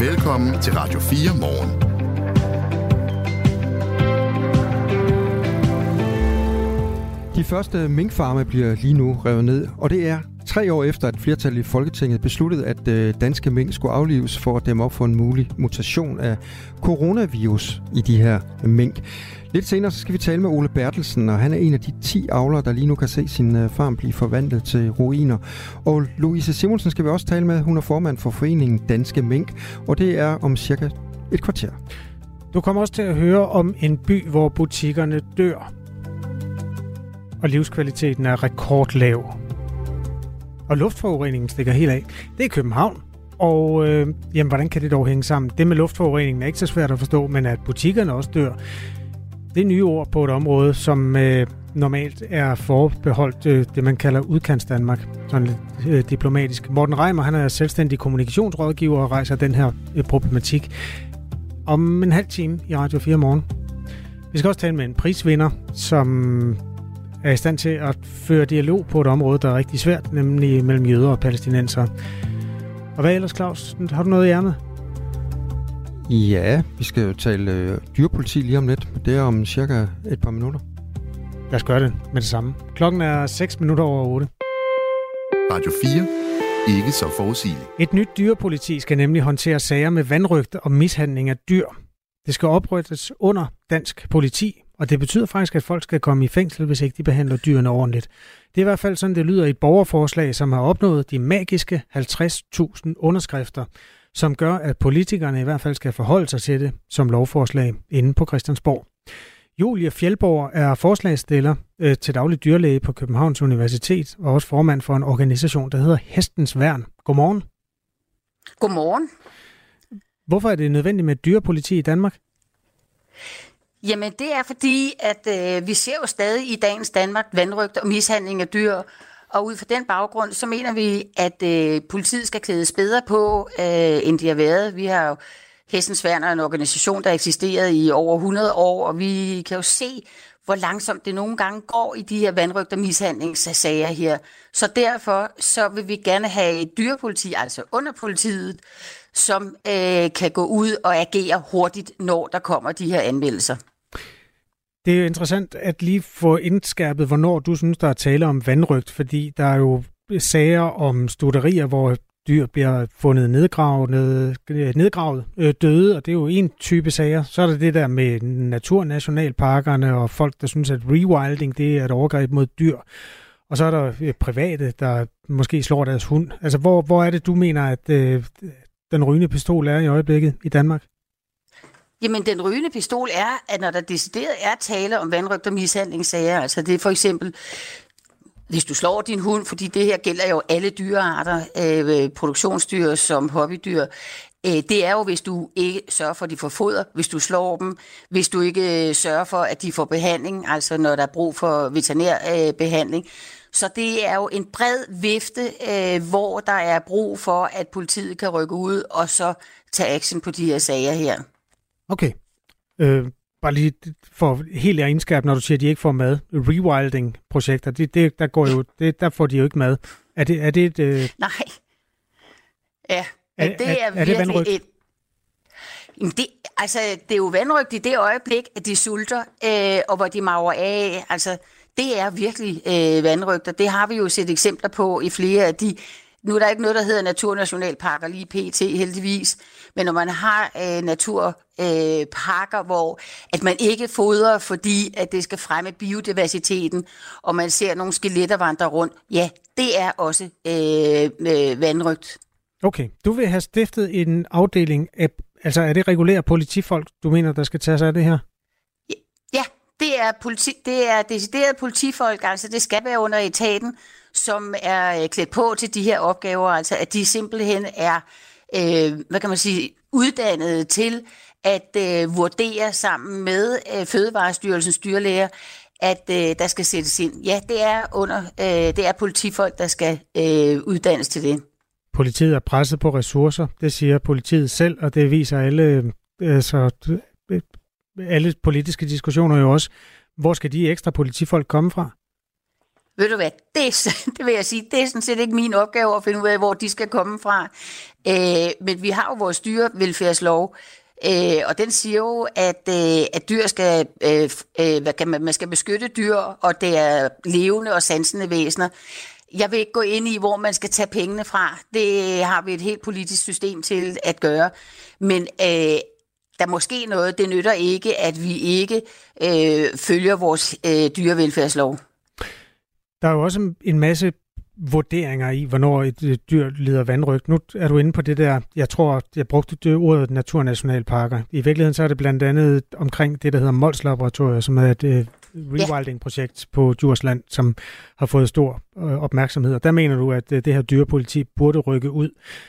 Velkommen til Radio 4 morgen. De første minkfarme bliver lige nu revet ned, og det er tre år efter, at flertal i Folketinget besluttede, at øh, danske mink skulle aflives for at dæmme op for en mulig mutation af coronavirus i de her mink. Lidt senere så skal vi tale med Ole Bertelsen, og han er en af de 10 avlere, der lige nu kan se sin øh, farm blive forvandlet til ruiner. Og Louise Simonsen skal vi også tale med. Hun er formand for foreningen Danske Mink, og det er om cirka et kvarter. Du kommer også til at høre om en by, hvor butikkerne dør, og livskvaliteten er rekordlav. Og luftforureningen stikker helt af. Det er København. Og øh, jamen, hvordan kan det dog hænge sammen? Det med luftforureningen er ikke så svært at forstå, men at butikkerne også dør, det er nye ord på et område, som øh, normalt er forbeholdt øh, det, man kalder udkants Danmark, sådan lidt øh, diplomatisk. Morten Reimer, han er selvstændig kommunikationsrådgiver og rejser den her øh, problematik om en halv time i Radio 4 morgen. Vi skal også tale med en prisvinder, som er i stand til at føre dialog på et område, der er rigtig svært, nemlig mellem jøder og palæstinenser. Og hvad ellers, Claus? Har du noget i ærmet? Ja, vi skal jo tale øh, dyrepoliti lige om lidt. Det er om cirka et par minutter. Lad os gøre det med det samme. Klokken er 6 minutter over 8. Radio 4. Ikke så forudsigeligt. Et nyt dyrepoliti skal nemlig håndtere sager med vandrygte og mishandling af dyr. Det skal oprettes under dansk politi, og det betyder faktisk, at folk skal komme i fængsel, hvis ikke de behandler dyrene ordentligt. Det er i hvert fald sådan, det lyder i et borgerforslag, som har opnået de magiske 50.000 underskrifter, som gør, at politikerne i hvert fald skal forholde sig til det som lovforslag inde på Christiansborg. Julie Fjellborg er forslagsstiller øh, til daglig dyrlæge på Københavns Universitet og også formand for en organisation, der hedder Hestens Værn. Godmorgen. Godmorgen. Hvorfor er det nødvendigt med dyrepoliti i Danmark? Jamen, det er fordi, at øh, vi ser jo stadig i dagens Danmark vandrygt og mishandling af dyr, og ud fra den baggrund, så mener vi, at øh, politiet skal klædes bedre på, øh, end de har været. Vi har jo Hestens Værn er en organisation, der har eksisteret i over 100 år, og vi kan jo se, hvor langsomt det nogle gange går i de her vandrygter mishandlingssager her. Så derfor så vil vi gerne have et dyrepoliti, altså under politiet, som øh, kan gå ud og agere hurtigt, når der kommer de her anmeldelser. Det er jo interessant at lige få indskærpet, hvornår du synes, der er tale om vandrygt, fordi der er jo sager om studerier, hvor dyr bliver fundet nedgravet, nedgravet øh, døde, og det er jo en type sager. Så er der det der med naturnationalparkerne og folk, der synes, at rewilding det er et overgreb mod dyr. Og så er der øh, private, der måske slår deres hund. Altså, hvor, hvor er det, du mener, at øh, den rygende pistol er i øjeblikket i Danmark? Jamen, den rygende pistol er, at når der decideret er tale om vandrygt og mishandlingssager, altså det er for eksempel, hvis du slår din hund, fordi det her gælder jo alle dyrearter, øh, produktionsdyr som hobbydyr, øh, det er jo, hvis du ikke sørger for, at de får foder, hvis du slår dem, hvis du ikke øh, sørger for, at de får behandling, altså når der er brug for veterinærbehandling. øh. Så det er jo en bred vifte, øh, hvor der er brug for, at politiet kan rykke ud og så tage action på de her sager her. Okay. Øh, bare lige for helt at indskærpe, når du siger, at de ikke får mad. Rewilding-projekter, det, det, der, går jo, det, der får de jo ikke mad. Er det, er det et... Øh... Nej. Ja, er, det er, er, er det vandrygt? et... Jamen det, altså, det er jo vandrygt i det øjeblik, at de sulter, øh, og hvor de mager af. Altså, det er virkelig øh, vandrygt, og det har vi jo set eksempler på i flere af de nu er der ikke noget, der hedder naturnationalparker lige pt. heldigvis, men når man har øh, naturparker, øh, hvor at man ikke fodrer, fordi at det skal fremme biodiversiteten, og man ser nogle skeletter vandre rundt, ja, det er også øh, øh, vandrygt. Okay, du vil have stiftet en afdeling af, altså er det regulære politifolk, du mener, der skal tage sig af det her? Ja, det er, politi, det er decideret politifolk, altså det skal være under etaten, som er øh, klædt på til de her opgaver, altså at de simpelthen er, øh, hvad kan man sige, uddannet til at øh, vurdere sammen med øh, Fødevarestyrelsens dyrlæger, at øh, der skal sættes ind. Ja, det er under, øh, det er politifolk, der skal øh, uddannes til det. Politiet er presset på ressourcer, det siger politiet selv, og det viser alle, øh, altså, så, alle politiske diskussioner jo også. Hvor skal de ekstra politifolk komme fra? Ved du hvad, det, det vil jeg sige, det er sådan set ikke min opgave at finde ud af, hvor de skal komme fra. Øh, men vi har jo vores dyrevelfærdslov, øh, og den siger jo, at, øh, at dyr skal, øh, øh, hvad kan man, man skal beskytte dyr, og det er levende og sansende væsener. Jeg vil ikke gå ind i, hvor man skal tage pengene fra. Det har vi et helt politisk system til at gøre. Men øh, der er måske noget, det nytter ikke, at vi ikke øh, følger vores øh, dyrevelfærdslov. Der er jo også en masse vurderinger i, hvornår et dyr lider vandrygt. Nu er du inde på det der, jeg tror, jeg brugte det ordet naturnationalparker. I virkeligheden så er det blandt andet omkring det, der hedder Mols Laboratoriet, som er et uh, rewilding-projekt på Djursland, som har fået stor uh, opmærksomhed. Og der mener du, at uh, det her dyrepoliti burde rykke ud.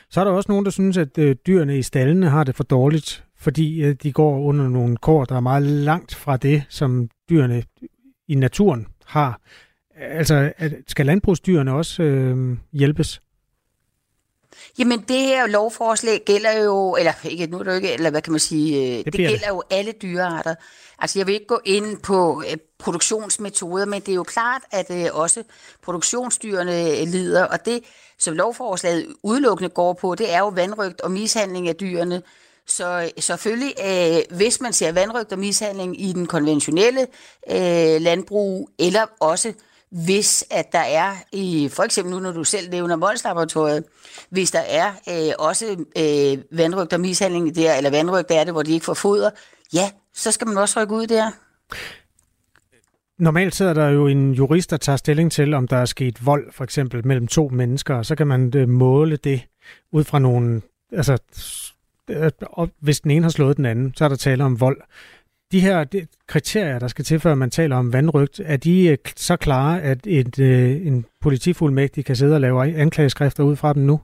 Så er der også nogen, der synes, at uh, dyrene i stallene har det for dårligt, fordi uh, de går under nogle kår, der er meget langt fra det, som dyrene i naturen har. Altså, skal landbrugsdyrene også øh, hjælpes? Jamen, det her lovforslag gælder jo, eller ikke, nu er det jo ikke, eller hvad kan man sige, øh, det, det gælder det. jo alle dyrearter. Altså, jeg vil ikke gå ind på øh, produktionsmetoder, men det er jo klart, at øh, også produktionsdyrene lider, og det, som lovforslaget udelukkende går på, det er jo vandrygt og mishandling af dyrene. Så selvfølgelig, øh, hvis man ser vandrygt og mishandling i den konventionelle øh, landbrug, eller også øh, hvis at der er, i, for eksempel nu når du selv nævner Molslaboratoriet, hvis der er øh, også øh, vandrygt og mishandling der, eller vandrygt er det, hvor de ikke får foder, ja, så skal man også rykke ud der. Normalt sidder der jo en jurist, der tager stilling til, om der er sket vold, for eksempel mellem to mennesker, og så kan man øh, måle det ud fra nogle, altså, øh, hvis den ene har slået den anden, så er der tale om vold de her de kriterier, der skal til, før man taler om vandrygt, er de øh, så klare, at et, øh, en politifuldmægtig kan sidde og lave anklageskrifter ud fra dem nu?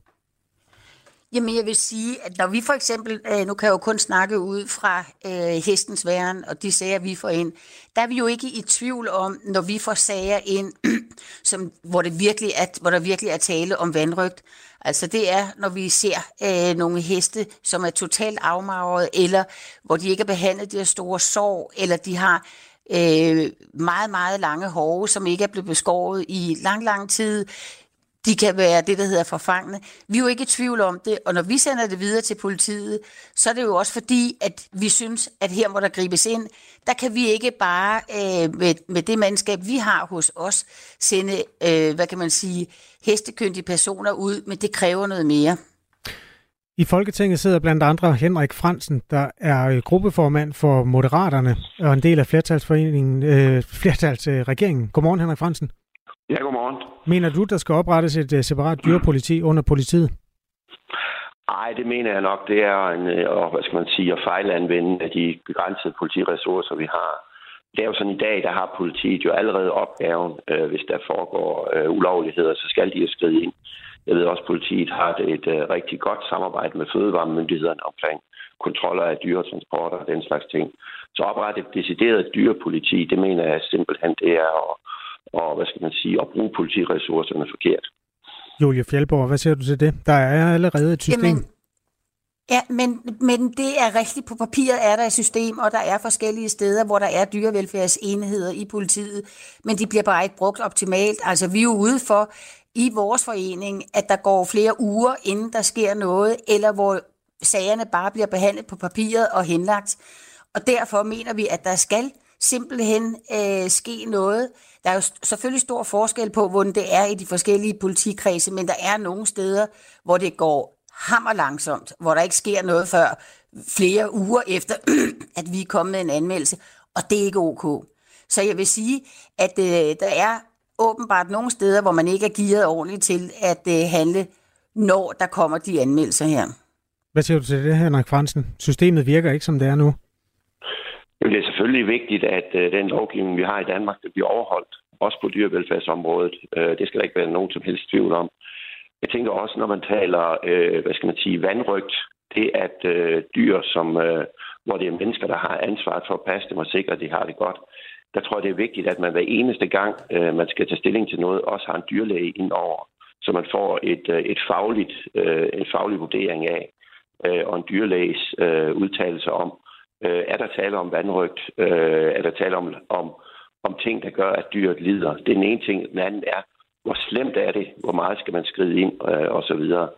Jamen, jeg vil sige, at når vi for eksempel, øh, nu kan jeg jo kun snakke ud fra øh, hestens væren og de sager, vi får ind, der er vi jo ikke i tvivl om, når vi får sager ind, som, hvor, det virkelig er, hvor der virkelig er tale om vandrygt. Altså det er, når vi ser øh, nogle heste, som er totalt afmagret, eller hvor de ikke er behandlet, de har store sår, eller de har øh, meget, meget lange hove, som ikke er blevet beskåret i lang, lang tid de kan være det, der hedder forfangne. Vi er jo ikke i tvivl om det, og når vi sender det videre til politiet, så er det jo også fordi, at vi synes, at her må der gribes ind. Der kan vi ikke bare øh, med, med det mandskab, vi har hos os, sende, øh, hvad kan man sige, hestekyndige personer ud, men det kræver noget mere. I Folketinget sidder blandt andre Henrik Fransen, der er øh, gruppeformand for Moderaterne og en del af flertalsforeningen, øh, flertalsregeringen. Øh, Godmorgen, Henrik Fransen. Ja, godmorgen. Mener du, der skal oprettes et uh, separat dyrepoliti under politiet? Nej, det mener jeg nok. Det er en, og, øh, hvad skal man sige, at fejlanvende af de begrænsede politiressourcer, vi har. Det er jo sådan i dag, der har politiet jo allerede opgaven, øh, hvis der foregår øh, ulovligheder, så skal de jo skride ind. Jeg ved også, at politiet har et, uh, rigtig godt samarbejde med fødevaremyndighederne omkring kontroller af dyretransporter og den slags ting. Så oprette et decideret dyrepoliti, det mener jeg simpelthen, det er at og hvad skal man sige, at bruge politiressourcerne forkert. Julie Fjellborg, hvad siger du til det? Der er allerede et system. Jamen, Ja, men, men det er rigtigt. På papiret er der et system, og der er forskellige steder, hvor der er dyrevelfærdsenheder i politiet, men de bliver bare ikke brugt optimalt. Altså, vi er jo ude for i vores forening, at der går flere uger, inden der sker noget, eller hvor sagerne bare bliver behandlet på papiret og henlagt. Og derfor mener vi, at der skal simpelthen øh, ske noget. Der er jo selvfølgelig stor forskel på, hvordan det er i de forskellige politikredse, men der er nogle steder, hvor det går hammer langsomt, hvor der ikke sker noget før flere uger efter, at vi er kommet med en anmeldelse, og det er ikke ok. Så jeg vil sige, at øh, der er åbenbart nogle steder, hvor man ikke er gearet ordentligt til at øh, handle, når der kommer de anmeldelser her. Hvad siger du til det, Henrik Fransen? Systemet virker ikke, som det er nu. Det er selvfølgelig vigtigt, at øh, den lovgivning, vi har i Danmark, det bliver overholdt, også på dyrevelfærdsområdet. Øh, det skal der ikke være nogen som helst tvivl om. Jeg tænker også, når man taler, øh, hvad skal man sige, vandrygt, det at øh, dyr, som, øh, hvor det er mennesker, der har ansvaret for at passe dem og sikre, at de har det godt, der tror jeg, det er vigtigt, at man hver eneste gang, øh, man skal tage stilling til noget, også har en dyrlæge indover, så man får et, øh, et fagligt, øh, en faglig vurdering af, øh, og en dyrlæges øh, udtalelse om, Øh, er der tale om vandrygt? Øh, er der tale om, om, om ting, der gør, at dyret lider. Det er den ene ting. Den anden er, hvor slemt er det? Hvor meget skal man skride ind? Øh, og så videre.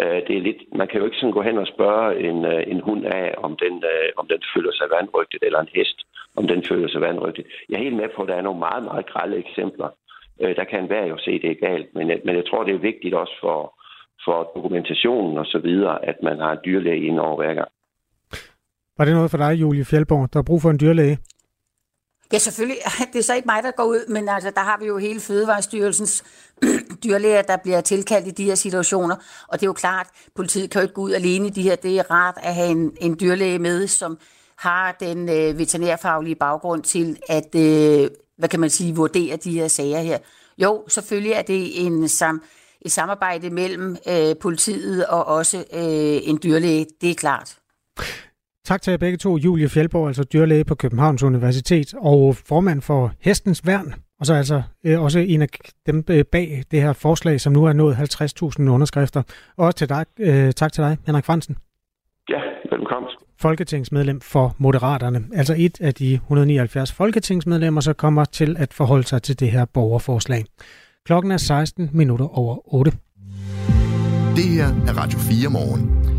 Øh, det er lidt, man kan jo ikke sådan gå hen og spørge en, øh, en hund af, om den, øh, om den føler sig vandrygtet, eller en hest, om den føler sig vandrygtet. Jeg er helt med på, at der er nogle meget, meget grælde eksempler. Øh, der kan være jo se, at det er galt, men, men jeg tror, det er vigtigt også for, for dokumentationen og så videre, at man har en dyrlæge ind over hver gang. Var det noget for dig, Julie Fjeldborg, der er brug for en dyrlæge? Ja, selvfølgelig. Det er så ikke mig, der går ud, men altså, der har vi jo hele Fødevarestyrelsens dyrlæger, der bliver tilkaldt i de her situationer. Og det er jo klart, politiet kan jo ikke gå ud alene i de her. Det er rart at have en, en dyrlæge med, som har den øh, veterinærfaglige baggrund til at, øh, hvad kan man sige, vurdere de her sager her. Jo, selvfølgelig er det en sam, et samarbejde mellem øh, politiet og også øh, en dyrlæge. Det er klart. Tak til jer begge to. Julie Fjeldborg, altså dyrlæge på Københavns Universitet og formand for Hestens Værn. Og så altså øh, også en af dem øh, bag det her forslag, som nu har nået 50.000 underskrifter. Og også til dig, øh, tak til dig, Henrik Fransen. Ja, velkommen. Folketingsmedlem for Moderaterne. Altså et af de 179 folketingsmedlemmer, så kommer til at forholde sig til det her borgerforslag. Klokken er 16 minutter over 8. Det her er Radio 4 morgen.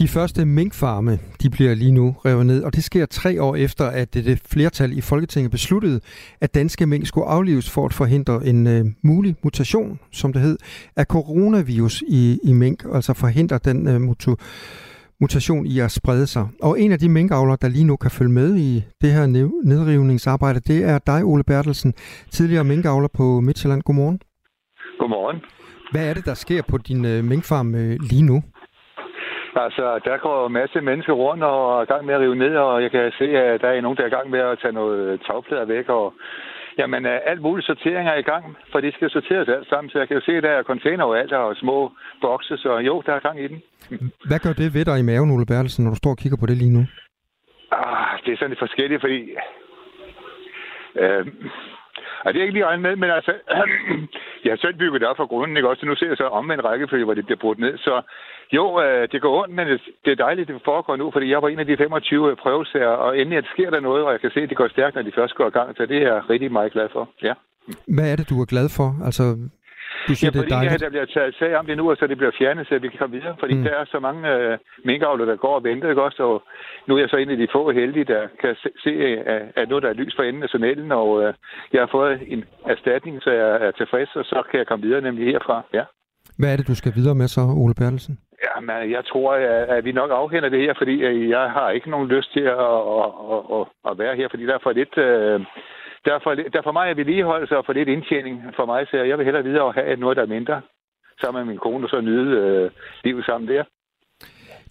De første minkfarme de bliver lige nu revet ned, og det sker tre år efter, at det flertal i Folketinget besluttede, at danske mink skulle aflives for at forhindre en uh, mulig mutation, som det hed, af coronavirus i, i mink, altså forhindre den uh, mutu, mutation i at sprede sig. Og en af de minkavlere, der lige nu kan følge med i det her nedrivningsarbejde, det er dig, Ole Bertelsen, tidligere minkavler på Midtjylland. Godmorgen. Godmorgen. Hvad er det, der sker på din uh, minkfarm uh, lige nu? Altså, der går en masse mennesker rundt og er i gang med at rive ned, og jeg kan se, at der er nogen, der er i gang med at tage noget tagplader væk, og Jamen, alt muligt sortering er i gang, for det skal sorteres alt sammen. Så jeg kan jo se, at der er container og alt, og små bokse, så jo, der er gang i den. Hvad gør det ved dig i maven, Ole Bertelsen, når du står og kigger på det lige nu? Ah, det er sådan lidt forskelligt, fordi... Øh, og det er ikke lige regnet med, men altså, jeg har selv bygget det op fra grunden, ikke også? Så nu ser jeg så omvendt rækkefølge, hvor det bliver brudt ned. Så jo, øh, det går ondt, men det er dejligt, det foregår nu, fordi jeg var en af de 25 øh, prøvesager, og endelig at sker der noget, og jeg kan se, at det går stærkt, når de først går i gang, så det er jeg rigtig meget glad for. Ja. Hvad er det, du er glad for? Altså, du siger, ja, det er dejligt. Der bliver taget sag om det nu, og så det bliver fjernet, så vi kan komme videre. Fordi mm. der er så mange øh, minkavler, der går og venter, ikke også? Og nu er jeg så en af de få heldige, der kan se, se at, at nu der er lys for enden af tunnelen, og øh, jeg har fået en erstatning, så jeg er tilfreds, og så kan jeg komme videre nemlig herfra. Ja. Hvad er det, du skal videre med så, Ole Bertelsen? Ja, men jeg tror, at vi nok afhænder det her, fordi jeg har ikke nogen lyst til at, at, at, at være her, fordi der er for lidt... Øh, der er for, der er for mig vedligeholdelse og for lidt indtjening for mig, så jeg vil hellere videre og have noget, der er mindre, sammen med min kone, og så nyde øh, livet sammen der.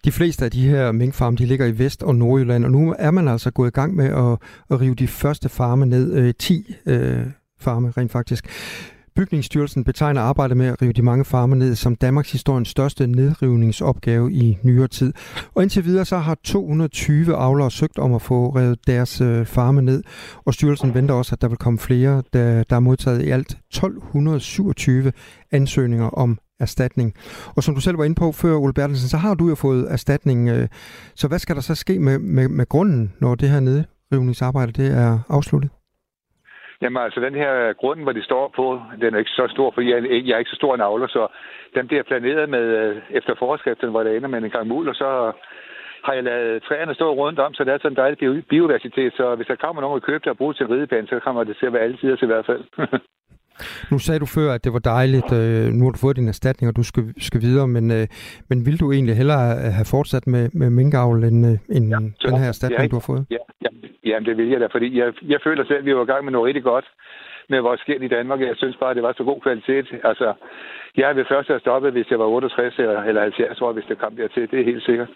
De fleste af de her minkfarme, de ligger i Vest- og Nordjylland, og nu er man altså gået i gang med at, at rive de første farme ned. Øh, 10 øh, farme rent faktisk. Bygningsstyrelsen betegner arbejdet med at rive de mange farme ned som Danmarks historiens største nedrivningsopgave i nyere tid. Og indtil videre så har 220 avlere søgt om at få revet deres øh, farme ned, og styrelsen venter også, at der vil komme flere, der, der er modtaget i alt 1227 ansøgninger om erstatning. Og som du selv var inde på før, Ole Bertelsen, så har du jo fået erstatning. Øh, så hvad skal der så ske med, med, med grunden, når det her nedrivningsarbejde det er afsluttet? Jamen altså, den her grund, hvor de står på, den er ikke så stor, for jeg, jeg er ikke så stor en avler, så den bliver planeret med øh, efter forskriften, hvor det ender med en gang mul, og så har jeg lavet træerne stå rundt om, så det er sådan en dejlig biodiversitet, så hvis der kommer nogen og køber det og bruger til en ridebane, så kommer det til at være alle tider til i hvert fald. Nu sagde du før, at det var dejligt. Øh, nu har du fået din erstatning, og du skal, skal videre, men, øh, men vil du egentlig hellere have fortsat med, med minkavl, end, øh, end ja, den her erstatning, ja, du har fået? Ja, ja, ja, det vil jeg da, fordi jeg, jeg føler selv, at vi var i gang med noget rigtig godt med vores skæld i Danmark. Jeg synes bare, at det var så god kvalitet. Altså, jeg vil først have stoppet, hvis jeg var 68 eller, eller 70 år, hvis det kom dertil. Det er helt sikkert.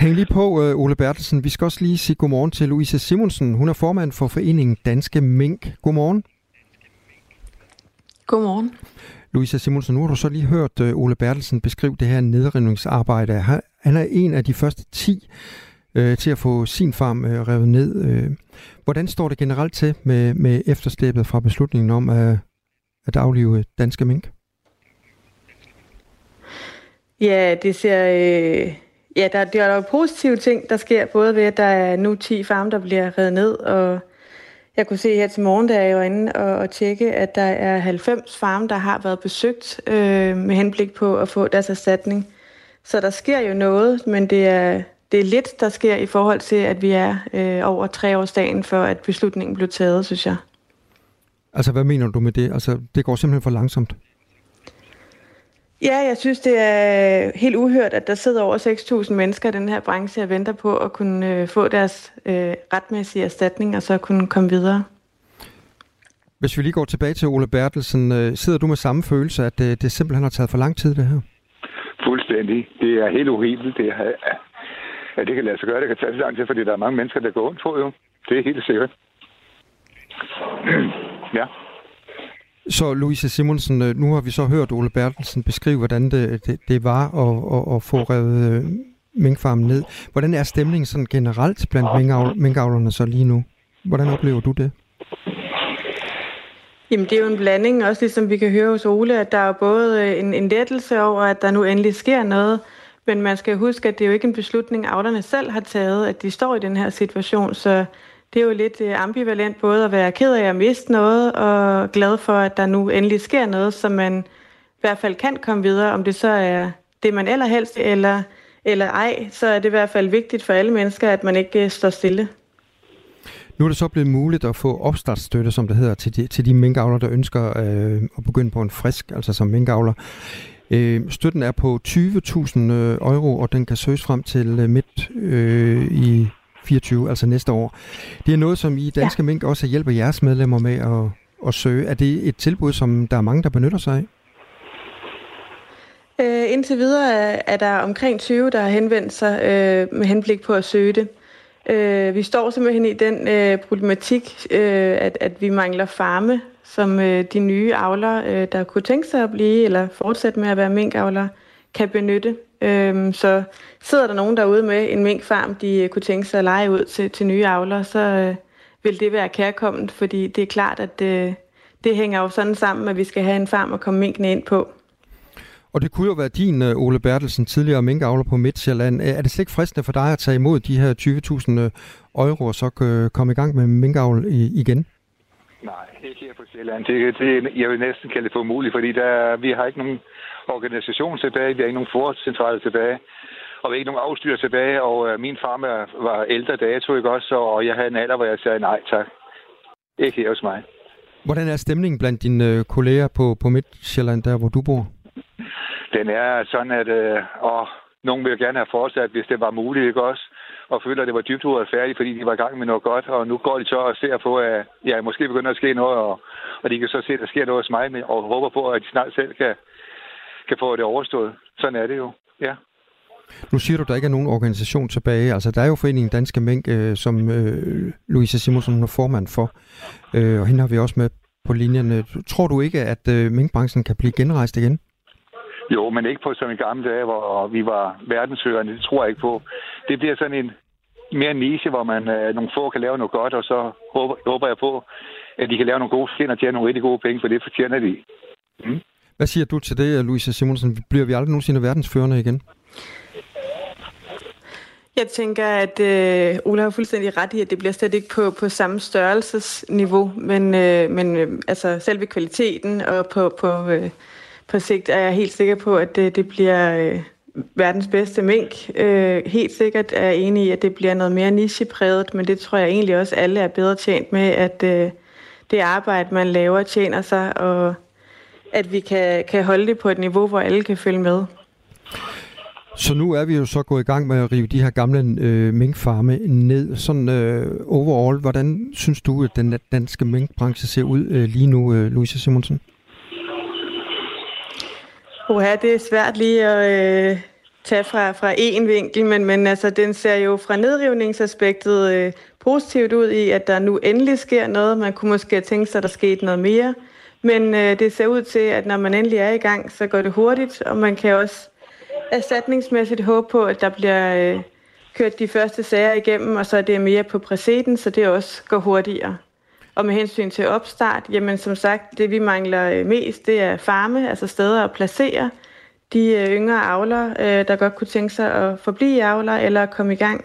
Hæng lige på, Ole Bertelsen. Vi skal også lige sige godmorgen til Louise Simonsen. Hun er formand for foreningen Danske Mink. Godmorgen. Godmorgen. Louisa Simonsen, nu har du så lige hørt uh, Ole Bertelsen beskrive det her nedrivningsarbejde. Han er en af de første 10 uh, øh, til at få sin farm øh, revet ned. Øh. hvordan står det generelt til med, med efterslæbet fra beslutningen om at, at aflive øh, danske mink? Ja, det ser... Øh, ja, der, der er jo positive ting, der sker, både ved, at der er nu 10 farme, der bliver revet ned, og jeg kunne se her til morgen, da jeg var inde og, og tjekke, at der er 90 farme, der har været besøgt øh, med henblik på at få deres erstatning. Så der sker jo noget, men det er, det er lidt, der sker i forhold til, at vi er øh, over tre årsdagen, før at beslutningen blev taget, synes jeg. Altså, hvad mener du med det? Altså, det går simpelthen for langsomt. Ja, jeg synes, det er helt uhørt, at der sidder over 6.000 mennesker i den her branche og venter på at kunne øh, få deres øh, retmæssige erstatning og så kunne komme videre. Hvis vi lige går tilbage til Ole Bertelsen, øh, sidder du med samme følelse, at det, det simpelthen har taget for lang tid, det her? Fuldstændig. Det er helt uhebelt, det her. Ja, det kan lade sig gøre. Det kan tage så lang tid, fordi der er mange mennesker, der går ondt på jo. Det er helt sikkert. ja. Så Louise Simonsen, øh, nu har vi så hørt Ole Bertelsen beskrive, hvordan det, det, det var at, at, at få revet øh, minkfarmen ned. Hvordan er stemningen sådan generelt blandt minkavlerne så lige nu? Hvordan oplever du det? Jamen det er jo en blanding, også ligesom vi kan høre hos Ole, at der er både øh, en, en lettelse over, at der nu endelig sker noget, men man skal huske, at det er jo ikke en beslutning, avlerne selv har taget, at de står i den her situation, så det er jo lidt øh, ambivalent både at være ked af at miste noget, og glad for, at der nu endelig sker noget, så man i hvert fald kan komme videre, om det så er det, man allerhelst, eller, eller ej, så er det i hvert fald vigtigt for alle mennesker, at man ikke øh, står stille. Nu er det så blevet muligt at få opstartsstøtte, som det hedder, til de, til de minkavler, der ønsker øh, at begynde på en frisk, altså som minkavler. Øh, støtten er på 20.000 øh, euro, og den kan søges frem til øh, midt øh, i 24, altså næste år. Det er noget, som I Danske ja. Mink også hjælper jeres medlemmer med at, at søge. Er det et tilbud, som der er mange, der benytter sig af? Øh, indtil videre er der omkring 20, der har henvendt sig øh, med henblik på at søge det. Øh, vi står simpelthen i den øh, problematik, øh, at, at vi mangler farme, som øh, de nye avler, øh, der kunne tænke sig at blive eller fortsætte med at være minkavler, kan benytte. Øh, så sidder der nogen derude med en minkfarm, de øh, kunne tænke sig at lege ud til, til nye avler, så øh, vil det være kærkommet, fordi det er klart, at øh, det hænger jo sådan sammen, at vi skal have en farm at komme minkene ind på. Og det kunne jo være din, øh, Ole Bertelsen, tidligere minkavler på Midtjylland. Er det slet ikke fristende for dig at tage imod de her 20.000 øh, euro og så øh, komme i gang med minkavl igen? Nej, ikke her på Sjælland. Det, det, jeg vil næsten kalde det for umuligt, fordi der, vi har ikke nogen organisation tilbage, vi har ikke nogen forcentrale tilbage, og vi har ikke nogen afstyr tilbage, og uh, min far var ældre dato, ikke også, og jeg havde en alder, hvor jeg sagde nej tak. Ikke her hos mig. Hvordan er stemningen blandt dine øh, kolleger på, på Midtjylland, der hvor du bor? Den er sådan, at øh, og nogen vil gerne have fortsat, hvis det var muligt, ikke også? Og føler, at det var dybt uretfærdigt, fordi de var i gang med noget godt, og nu går de så og ser på, at ja, måske begynder at ske noget, og, og de kan så se, at der sker noget hos mig, og håber på, at de snart selv kan, kan få det overstået. Sådan er det jo, ja. Nu siger du, at der ikke er nogen organisation tilbage. Altså, der er jo Foreningen Danske Mink, øh, som øh, Louise Simonsen er formand for, øh, og hende har vi også med på linjen. Tror du ikke, at øh, minkbranchen kan blive genrejst igen? Jo, men ikke på som i gamle dage, hvor vi var verdensførende. Det tror jeg ikke på. Det bliver sådan en mere niche, hvor man øh, nogle få kan lave noget godt, og så håber, håber jeg på, at de kan lave nogle gode skin og tjene nogle rigtig gode penge, for det fortjener de. Mm. Hvad siger du til det, Louise Simonsen? Bliver vi aldrig nogensinde verdensførende igen? Jeg tænker, at øh, Ola har fuldstændig ret i, at det bliver slet ikke på, på samme størrelsesniveau, men, øh, men øh, altså selve kvaliteten og på, på, øh, på sigt er jeg helt sikker på, at det, det bliver øh, verdens bedste mink. Øh, helt sikkert er jeg enig i, at det bliver noget mere nichepræget, men det tror jeg egentlig også, alle er bedre tjent med, at øh, det arbejde, man laver, tjener sig, og at vi kan, kan holde det på et niveau, hvor alle kan følge med. Så nu er vi jo så gået i gang med at rive de her gamle øh, minkfarme ned. Sådan øh, overall, hvordan synes du, at den danske minkbranche ser ud øh, lige nu, øh, Louise Simonsen? Oha, det er svært lige at øh, tage fra, fra én vinkel, men, men altså, den ser jo fra nedrivningsaspektet øh, positivt ud i, at der nu endelig sker noget. Man kunne måske tænke sig, at der skete noget mere. Men øh, det ser ud til, at når man endelig er i gang, så går det hurtigt, og man kan også erstatningsmæssigt håbe på, at der bliver øh, kørt de første sager igennem, og så er det mere på præceden, så det også går hurtigere. Og med hensyn til opstart, jamen som sagt, det vi mangler øh, mest, det er farme, altså steder at placere de øh, yngre avler, øh, der godt kunne tænke sig at forblive avler eller komme i gang.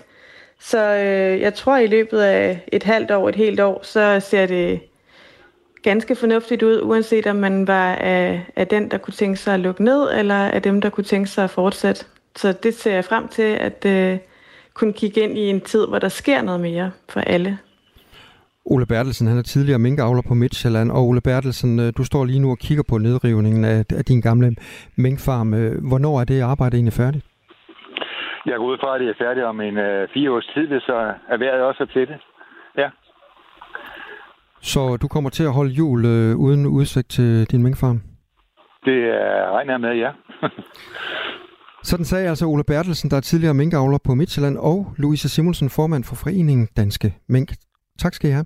Så øh, jeg tror, i løbet af et halvt år, et helt år, så ser det ganske fornuftigt ud, uanset om man var af, af den, der kunne tænke sig at lukke ned, eller af dem, der kunne tænke sig at fortsætte. Så det ser jeg frem til, at øh, kunne kigge ind i en tid, hvor der sker noget mere for alle. Ole Bertelsen, han er tidligere minkavler på Midtjylland, og Ole Bertelsen, øh, du står lige nu og kigger på nedrivningen af, af din gamle minkfarm. Øh, hvornår er det arbejde egentlig færdigt? Jeg går ud fra, at det er færdigt om en øh, fire års tid, så er vejret også til det. Ja. Så du kommer til at holde jul øh, uden udsigt til din minkfarm? Det er regner med, ja. Sådan sagde altså Ole Bertelsen, der er tidligere minkavler på Midtjylland, og Louise Simonsen, formand for Foreningen Danske Mink. Tak skal I have.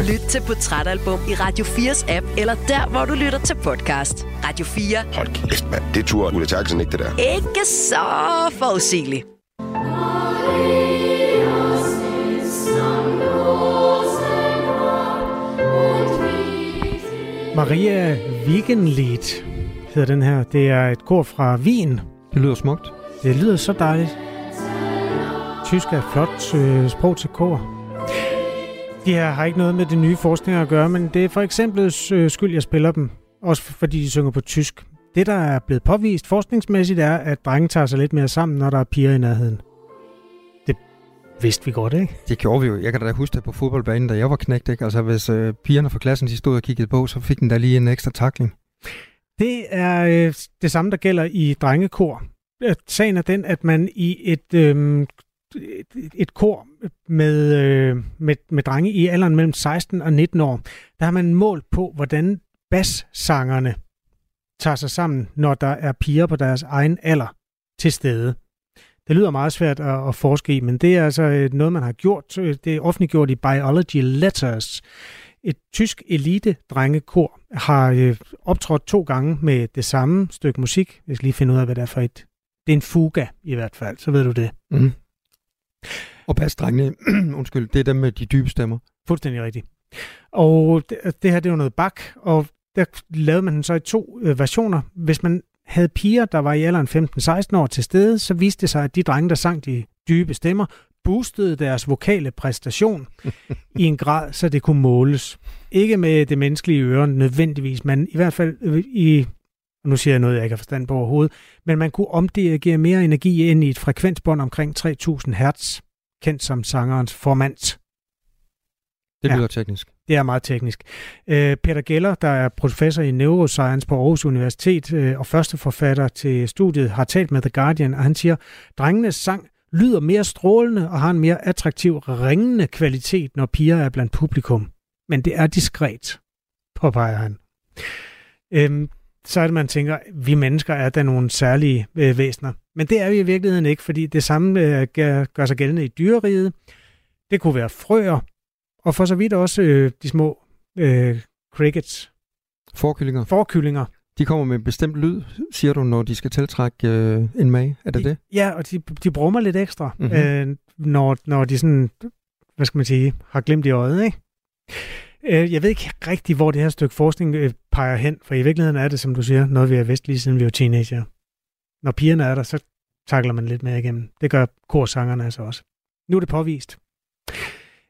Lyt til Portrætalbum i Radio 4's app, eller der, hvor du lytter til podcast. Radio 4. Hold kæft, mand. Det tror Ulla Terkelsen ikke, det der. Ikke så forudsigeligt. Maria Wiegenlied hedder den her. Det er et kor fra Wien. Det lyder smukt. Det lyder så dejligt. Tysk er et flot øh, sprog til kor. De her har ikke noget med det nye forskning at gøre, men det er for eksempel øh, skyld, jeg spiller dem. Også fordi de synger på tysk. Det, der er blevet påvist forskningsmæssigt, er, at drenge tager sig lidt mere sammen, når der er piger i nærheden. Det vidste vi godt, ikke? Det gjorde vi jo. Jeg kan da huske det på fodboldbanen, da jeg var knægt. Ikke? Altså, hvis øh, pigerne fra klassen de stod og kiggede på, så fik den da lige en ekstra takling. Det er øh, det samme, der gælder i drengekor. Øh, sagen er den, at man i et øh, et, et kor med, øh, med, med drenge i alderen mellem 16 og 19 år, der har man målt på, hvordan bassangerne tager sig sammen, når der er piger på deres egen alder til stede. Det lyder meget svært at, at forske i, men det er altså øh, noget, man har gjort. Øh, det er offentliggjort i Biology Letters. Et tysk elite-drengekor har øh, optrådt to gange med det samme stykke musik. Jeg skal lige finde ud af, hvad det er for et. Det er en fuga i hvert fald, så ved du det. Mm. Og bassdrengene, undskyld, det er dem med de dybe stemmer. Fuldstændig rigtigt. Og det, det her, det var noget bak, og der lavede man den så i to øh, versioner. Hvis man havde piger, der var i alderen 15-16 år til stede, så viste det sig, at de drenge, der sang de dybe stemmer, boostede deres vokale præstation i en grad, så det kunne måles. Ikke med det menneskelige øre nødvendigvis, men i hvert fald øh, i, nu siger jeg noget, jeg ikke har forstand på overhovedet, men man kunne omdirigere mere energi ind i et frekvensbånd omkring 3000 Hz, kendt som sangerens formand. Det lyder ja, teknisk. Det er meget teknisk. Øh, Peter Geller, der er professor i neuroscience på Aarhus Universitet øh, og første forfatter til studiet, har talt med The Guardian, og han siger, drengenes sang lyder mere strålende og har en mere attraktiv, ringende kvalitet, når piger er blandt publikum. Men det er diskret, påpeger han. Øhm, så er det, man tænker, vi mennesker er der nogle særlige øh, væsener. Men det er vi i virkeligheden ikke, fordi det samme øh, gør, gør sig gældende i dyreriget. Det kunne være frøer, og for så vidt også øh, de små øh, crickets. Forkyllinger. Forkyllinger. De kommer med en bestemt lyd, siger du, når de skal tiltrække øh, en mage. Er det de, det? Ja, og de, de brummer lidt ekstra, mm-hmm. øh, når, når de sådan, hvad skal man sige, har glemt i øjet, ikke? Øh, jeg ved ikke rigtig, hvor det her stykke forskning øh, peger hen, for i virkeligheden er det, som du siger, noget vi har vidst lige siden vi var teenager. Når pigerne er der, så takler man lidt mere igennem. Det gør korsangerne altså også. Nu er det påvist.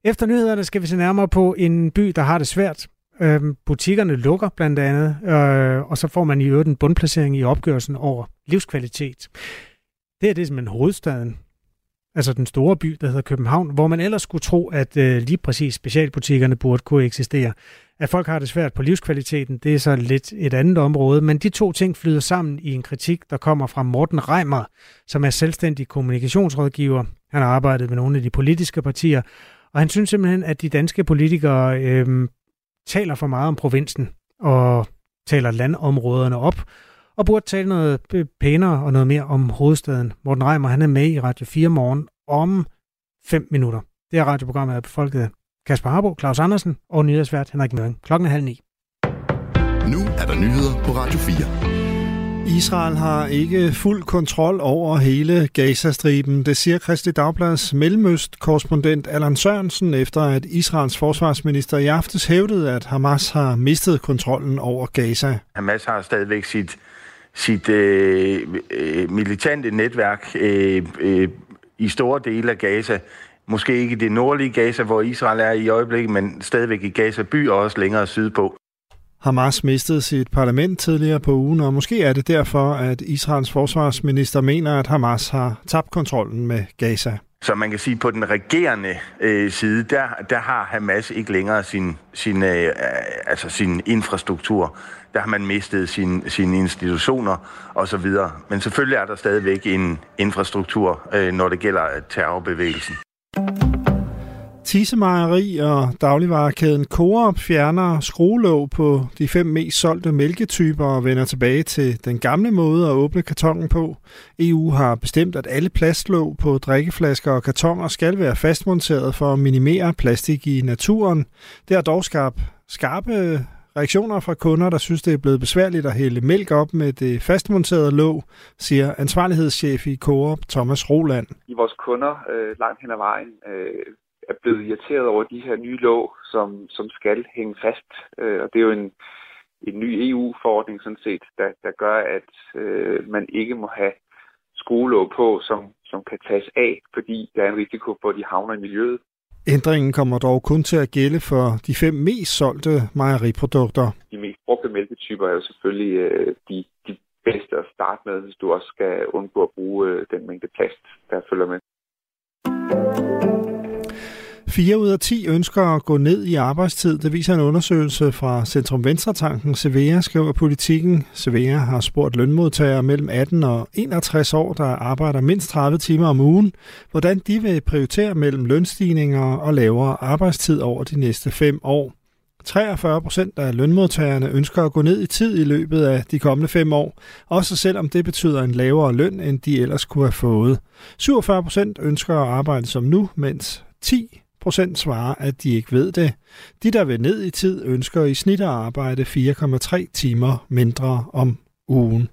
Efter nyhederne skal vi se nærmere på en by, der har det svært. Øhm, butikkerne lukker blandt andet, øh, og så får man i øvrigt en bundplacering i opgørelsen over livskvalitet. Det er det simpelthen hovedstaden altså den store by, der hedder København, hvor man ellers skulle tro, at øh, lige præcis specialbutikkerne burde kunne eksistere. At folk har det svært på livskvaliteten, det er så lidt et andet område, men de to ting flyder sammen i en kritik, der kommer fra Morten Reimer, som er selvstændig kommunikationsrådgiver. Han har arbejdet med nogle af de politiske partier, og han synes simpelthen, at de danske politikere øh, taler for meget om provinsen og taler landområderne op, og burde tale noget pænere og noget mere om hovedstaden. Morten Reimer, han er med i Radio 4 morgen om 5 minutter. Det er radioprogrammet af befolket Kasper Harbo, Claus Andersen og nyhedsvært Henrik Møring. Klokken er halv ni. Nu er der nyheder på Radio 4. Israel har ikke fuld kontrol over hele Gazastriben. Det siger Kristi Dagblads Mellemøst-korrespondent Allan Sørensen, efter at Israels forsvarsminister i aftes hævdede, at Hamas har mistet kontrollen over Gaza. Hamas har stadigvæk sit, sit øh, øh, militante netværk øh, øh, i store dele af Gaza. Måske ikke i det nordlige Gaza, hvor Israel er i øjeblikket, men stadigvæk i Gaza by og også længere sydpå. Hamas mistede sit parlament tidligere på ugen, og måske er det derfor, at Israels forsvarsminister mener, at Hamas har tabt kontrollen med Gaza. Så man kan sige, at på den regerende øh, side, der, der har Hamas ikke længere sin, sin, øh, altså sin infrastruktur. Der har man mistet sin, sine institutioner osv. Men selvfølgelig er der stadigvæk en infrastruktur, øh, når det gælder øh, terrorbevægelsen. Tisemejeri og dagligvarekæden Coop fjerner skruelåg på de fem mest solgte mælketyper og vender tilbage til den gamle måde at åbne kartongen på. EU har bestemt, at alle plastlåg på drikkeflasker og kartoner skal være fastmonteret for at minimere plastik i naturen. Det har dog skabt skarpe reaktioner fra kunder, der synes, det er blevet besværligt at hælde mælk op med det fastmonterede låg, siger ansvarlighedschef i Coop Thomas Roland. I vores kunder øh, langt hen ad vejen øh, er blevet irriteret over de her nye låg, som, som skal hænge fast. Øh, og det er jo en, en ny EU-forordning sådan set, der, der gør, at øh, man ikke må have skruelåg på, som, som kan tages af, fordi der er en risiko for, at de havner i miljøet. Ændringen kommer dog kun til at gælde for de fem mest solgte mejeriprodukter. De mest brugte mælketyper er jo selvfølgelig øh, de, de bedste at starte med, hvis du også skal undgå at bruge øh, den mængde plast, der følger med. 4 ud af 10 ønsker at gå ned i arbejdstid. Det viser en undersøgelse fra Centrum Venstretanken. Severa skriver politikken. Severa har spurgt lønmodtagere mellem 18 og 61 år, der arbejder mindst 30 timer om ugen, hvordan de vil prioritere mellem lønstigninger og lavere arbejdstid over de næste fem år. 43 procent af lønmodtagerne ønsker at gå ned i tid i løbet af de kommende fem år, også selvom det betyder en lavere løn, end de ellers kunne have fået. 47 procent ønsker at arbejde som nu, mens 10 procent svarer, at de ikke ved det. De, der vil ned i tid, ønsker i snit at arbejde 4,3 timer mindre om ugen.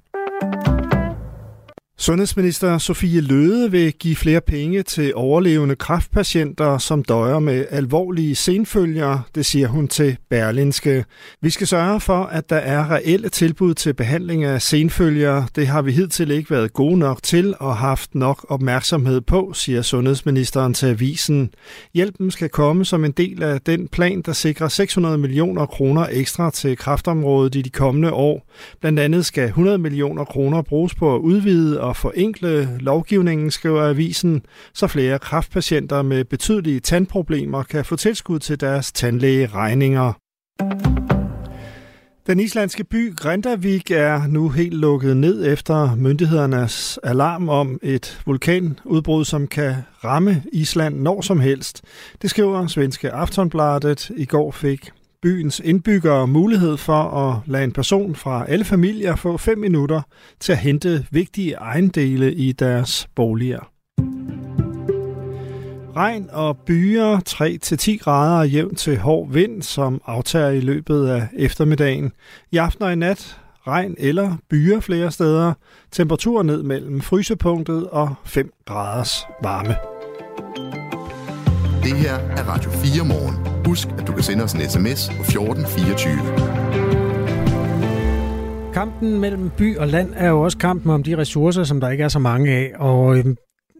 Sundhedsminister Sofie Løde vil give flere penge til overlevende kræftpatienter, som døjer med alvorlige senfølger, det siger hun til Berlinske. Vi skal sørge for, at der er reelle tilbud til behandling af senfølger. Det har vi hidtil ikke været gode nok til og haft nok opmærksomhed på, siger sundhedsministeren til avisen. Hjælpen skal komme som en del af den plan, der sikrer 600 millioner kroner ekstra til kræftområdet i de kommende år. Blandt andet skal 100 millioner kroner bruges på at udvide og forenkle lovgivningen, skriver avisen, så flere kraftpatienter med betydelige tandproblemer kan få tilskud til deres tandlægeregninger. Den islandske by Grindavik er nu helt lukket ned efter myndighedernes alarm om et vulkanudbrud, som kan ramme Island når som helst. Det skriver svenske Aftonbladet. I går fik byens indbyggere mulighed for at lade en person fra alle familier få 5 minutter til at hente vigtige ejendele i deres boliger. Regn og byer 3-10 grader jævnt til hård vind, som aftager i løbet af eftermiddagen. I aften og i nat regn eller byer flere steder. Temperatur ned mellem frysepunktet og 5 graders varme. Det her er Radio 4 morgen. Husk, at du kan sende os en sms på 1424. Kampen mellem by og land er jo også kampen om de ressourcer, som der ikke er så mange af. Og øhm,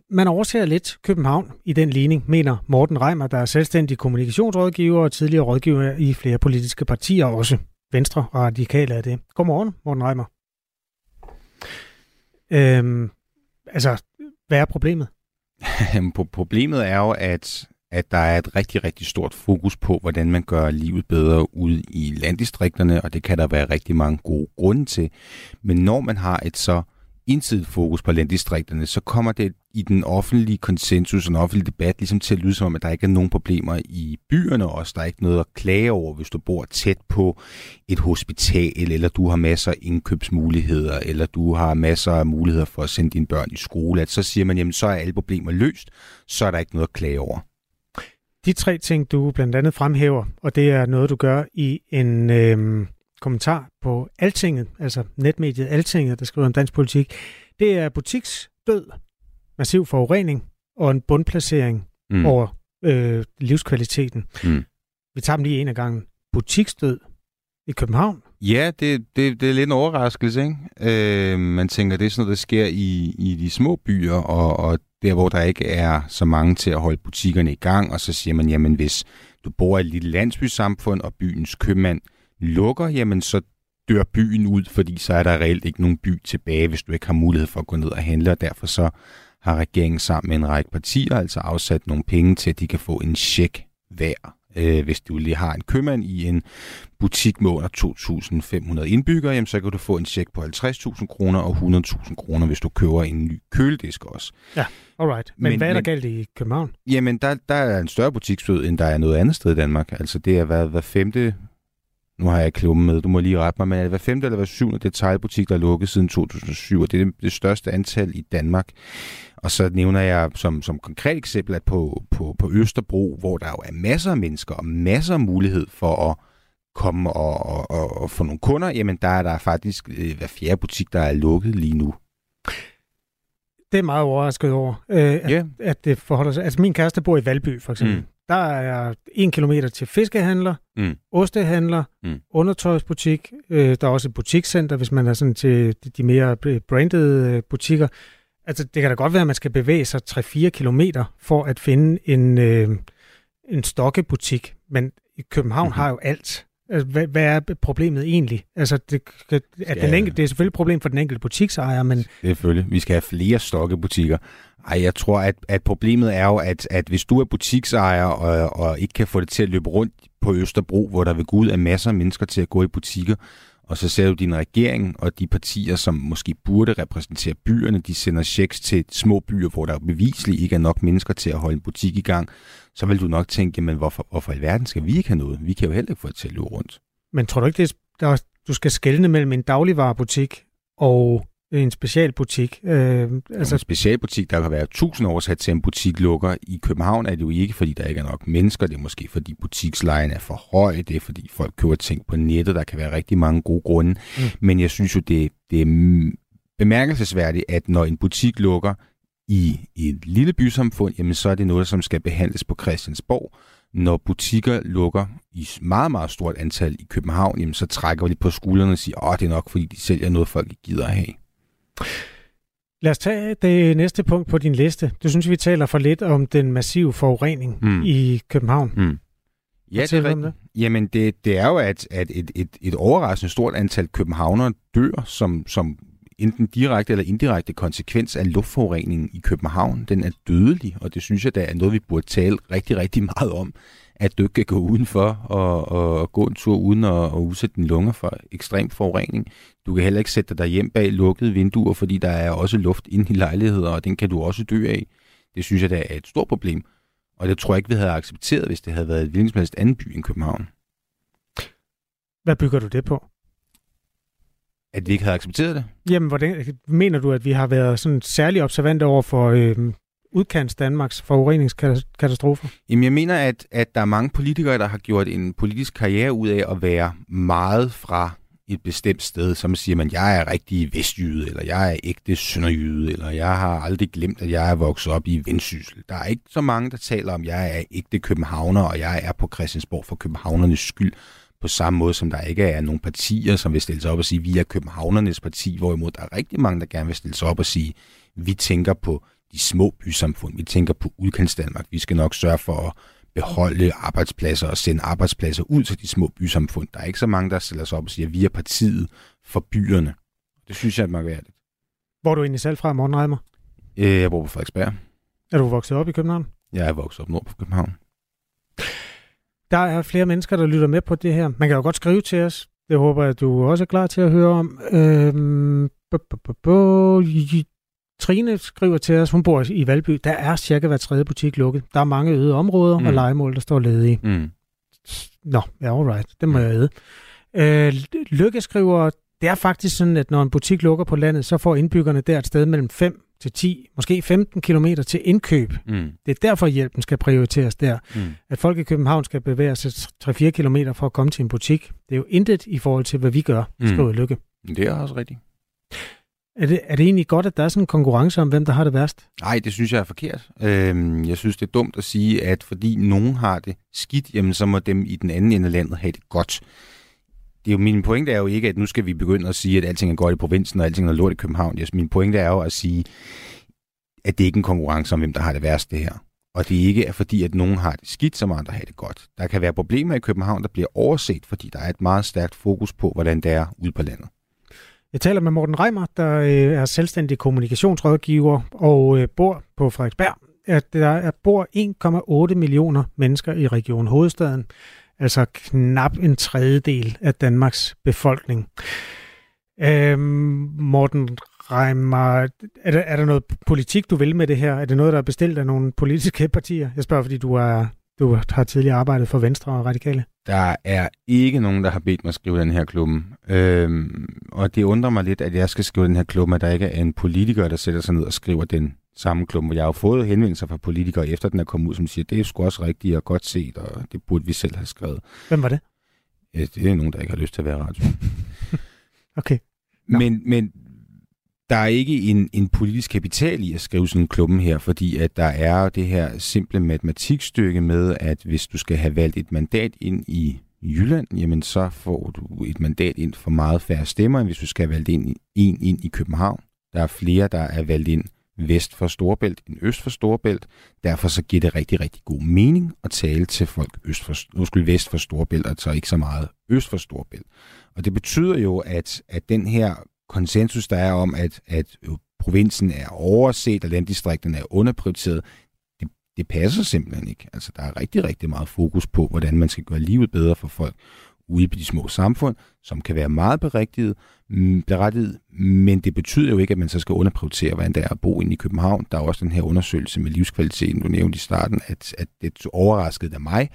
man overser lidt København i den ligning, mener Morten Reimer, der er selvstændig kommunikationsrådgiver og tidligere rådgiver i flere politiske partier, også Venstre og Radikale er det. Godmorgen, Morten Reimer. Øhm, altså, hvad er problemet? Problemet er jo, at at der er et rigtig, rigtig stort fokus på, hvordan man gør livet bedre ude i landdistrikterne, og det kan der være rigtig mange gode grunde til. Men når man har et så ensidigt fokus på landdistrikterne, så kommer det i den offentlige konsensus og den offentlige debat ligesom til at lyde som om, at der ikke er nogen problemer i byerne også. Der er ikke noget at klage over, hvis du bor tæt på et hospital, eller du har masser af indkøbsmuligheder, eller du har masser af muligheder for at sende dine børn i skole. At så siger man, jamen så er alle problemer løst, så er der ikke noget at klage over. De tre ting, du blandt andet fremhæver, og det er noget, du gør i en øh, kommentar på Altinget, altså netmediet Altinget, der skriver om dansk politik, det er butiksdød, massiv forurening og en bundplacering mm. over øh, livskvaliteten. Mm. Vi tager dem lige en af gangen. Butiksdød i København. Ja, det, det, det er lidt en overraskelse, ikke? Øh, man tænker, det er sådan noget, der sker i, i de små byer, og, og der, hvor der ikke er så mange til at holde butikkerne i gang, og så siger man, jamen hvis du bor i et lille landsbysamfund, og byens købmand lukker, jamen så dør byen ud, fordi så er der reelt ikke nogen by tilbage, hvis du ikke har mulighed for at gå ned og handle, og derfor så har regeringen sammen med en række partier altså afsat nogle penge til, at de kan få en check hver. Øh, hvis du lige har en købmand i en butik med under 2.500 indbyggere, jamen, så kan du få en check på 50.000 kroner og 100.000 kroner, hvis du køber en ny køledisk også. Ja, alright. Men, men hvad er der men, galt i København? Jamen, der, der er en større butiksdød, end der er noget andet sted i Danmark. Altså, det er hvad, hvad femte nu har jeg klummet med, du må lige rette mig, men er det hver femte eller hver syvende detailbutik, der er lukket siden 2007, og det er det, det største antal i Danmark. Og så nævner jeg som, som konkret eksempel, at på, på, på Østerbro, hvor der jo er masser af mennesker og masser af mulighed for at komme og, og, og, og få nogle kunder, jamen der er der faktisk øh, hver fjerde butik, der er lukket lige nu. Det er meget overrasket over, øh, at, yeah. at det forholder sig. Altså min kæreste bor i Valby, for eksempel. Mm. Der er en kilometer til fiskehandler, mm. ostehandler, mm. undertøjsbutik. Øh, der er også et butikscenter, hvis man er sådan til de mere brandede øh, butikker. Altså, det kan da godt være, at man skal bevæge sig 3-4 kilometer for at finde en, øh, en stokkebutik. Men i København mm-hmm. har jo alt. Altså, hvad, hvad er problemet egentlig? Altså, det, at den enkelte, det er selvfølgelig et problem for den enkelte butiksejer, men... Selvfølgelig. Vi skal have flere stokkebutikker. Ej, jeg tror, at, at problemet er jo, at, at hvis du er butiksejer og, og ikke kan få det til at løbe rundt på Østerbro, hvor der vil gå ud af masser af mennesker til at gå i butikker, og så ser du din regering og de partier, som måske burde repræsentere byerne, de sender checks til små byer, hvor der bevisligt ikke er nok mennesker til at holde en butik i gang, så vil du nok tænke, men hvorfor, hvorfor i verden skal vi ikke have noget? Vi kan jo heller ikke få det til at løbe rundt. Men tror du ikke, det er, der, du skal skelne mellem en dagligvarerbutik og en specialbutik. Øh, altså... En specialbutik, der kan være tusind årsat til en butik lukker. I København er det jo ikke, fordi der ikke er nok mennesker. Det er måske, fordi butikslejen er for høj. Det er, fordi folk køber ting på nettet. Der kan være rigtig mange gode grunde. Mm. Men jeg synes jo, det, det er bemærkelsesværdigt, at når en butik lukker i et lille bysamfund, jamen så er det noget, som skal behandles på Christiansborg. Når butikker lukker i meget, meget stort antal i København, jamen så trækker vi lidt på skuldrene og siger, at det er nok, fordi de sælger noget, folk ikke gider at have. Lad os tage det næste punkt på din liste. Du synes, vi taler for lidt om den massive forurening mm. i København. Mm. Ja, det er rigtigt. Jamen, det, det er jo, at, at et, et, et overraskende stort antal københavnere dør som, som enten direkte eller indirekte konsekvens af luftforureningen i København. Den er dødelig, og det synes jeg, der er noget, vi burde tale rigtig, rigtig meget om at du ikke kan gå udenfor og, og gå en tur uden at, at udsætte din lunger for ekstrem forurening. Du kan heller ikke sætte dig hjem bag lukkede vinduer, fordi der er også luft inde i lejligheder, og den kan du også dø af. Det synes jeg, der er et stort problem. Og det tror jeg ikke, vi havde accepteret, hvis det havde været et hvilken som helst anden by end København. Hvad bygger du det på? At vi ikke havde accepteret det? Jamen, hvordan mener du, at vi har været sådan særlig observante over for øh, udkants Danmarks forureningskatastrofer? Jamen, jeg mener, at, at der er mange politikere, der har gjort en politisk karriere ud af at være meget fra et bestemt sted, som siger man, jeg er rigtig vestjyde, eller jeg er ægte sønderjyde, eller jeg har aldrig glemt, at jeg er vokset op i Vendsyssel. Der er ikke så mange, der taler om, at jeg er ægte københavner, og jeg er på Christiansborg for københavnernes skyld, på samme måde som der ikke er nogen partier, som vil stille sig op og sige, vi er københavnernes parti, hvorimod der er rigtig mange, der gerne vil stille sig op og sige, vi tænker på de små bysamfund. Vi tænker på udkants Danmark. Vi skal nok sørge for at beholde arbejdspladser og sende arbejdspladser ud til de små bysamfund. Der er ikke så mange, der stiller sig op og siger, at vi er partiet for byerne. Det synes jeg er mærkværdigt. Hvor er du egentlig selv fra, Morten Reimer? Øh, jeg bor på Frederiksberg. Er du vokset op i København? Jeg er vokset op nord på København. Der er flere mennesker, der lytter med på det her. Man kan jo godt skrive til os. Det håber jeg, du også er klar til at høre om. Øhm, Trine skriver til os, hun bor i Valby, der er cirka hver tredje butik lukket. Der er mange øde områder mm. og legemål, der står ledige. Mm. Nå, ja, alright. Det må jeg æde. Øh, Lykke skriver, det er faktisk sådan, at når en butik lukker på landet, så får indbyggerne der et sted mellem 5 til 10, måske 15 km til indkøb. Mm. Det er derfor, hjælpen skal prioriteres der. Mm. At folk i København skal bevæge sig 3-4 km for at komme til en butik. Det er jo intet i forhold til, hvad vi gør, mm. skriver Lykke. Det er også rigtigt. Er det, er det egentlig godt, at der er sådan en konkurrence om, hvem der har det værst? Nej, det synes jeg er forkert. Øhm, jeg synes, det er dumt at sige, at fordi nogen har det skidt, jamen så må dem i den anden ende af landet have det godt. Det er jo, min pointe er jo ikke, at nu skal vi begynde at sige, at alting er godt i provinsen, og alting er lort i København. Yes, min pointe er jo at sige, at det ikke er en konkurrence om, hvem der har det værst det her. Og det ikke er fordi, at nogen har det skidt, som andre har det godt. Der kan være problemer i København, der bliver overset, fordi der er et meget stærkt fokus på, hvordan det er ude på landet. Jeg taler med Morten Reimer, der øh, er selvstændig kommunikationsrådgiver og øh, bor på Frederiksberg. At der er, bor 1,8 millioner mennesker i Region Hovedstaden, altså knap en tredjedel af Danmarks befolkning. Øhm, Morten Reimer, er der, er der noget politik, du vil med det her? Er det noget, der er bestilt af nogle politiske partier? Jeg spørger, fordi du, er, du har tidligere arbejdet for Venstre og Radikale. Der er ikke nogen, der har bedt mig at skrive den her klubben. Øhm, og det undrer mig lidt, at jeg skal skrive den her klubben, at der ikke er en politiker, der sætter sig ned og skriver den samme klubben. Jeg har jo fået henvendelser fra politikere, efter den er kommet ud, som siger, det er sgu også rigtigt og godt set, og det burde vi selv have skrevet. Hvem var det? Ja, det er nogen, der ikke har lyst til at være radio. okay. Men, men der er ikke en, en politisk kapital i at skrive sådan en klumme her, fordi at der er det her simple matematikstykke med, at hvis du skal have valgt et mandat ind i Jylland, jamen så får du et mandat ind for meget færre stemmer, end hvis du skal have valgt ind, en ind i København. Der er flere, der er valgt ind vest for Storbælt end øst for Storbælt. Derfor så giver det rigtig, rigtig god mening at tale til folk øst for, undskyld, skulle vest for Storbælt, og så ikke så meget øst for Storbælt. Og det betyder jo, at, at den her konsensus, der er om, at, at provinsen er overset, og landdistrikterne er underprioriteret, det, det passer simpelthen ikke. Altså, der er rigtig, rigtig meget fokus på, hvordan man skal gøre livet bedre for folk ude på de små samfund, som kan være meget berigtiget, mm, berettiget, men det betyder jo ikke, at man så skal underprioritere, hvordan det er at bo inde i København. Der er også den her undersøgelse med livskvaliteten, du nævnte i starten, at, at det overraskede af mig,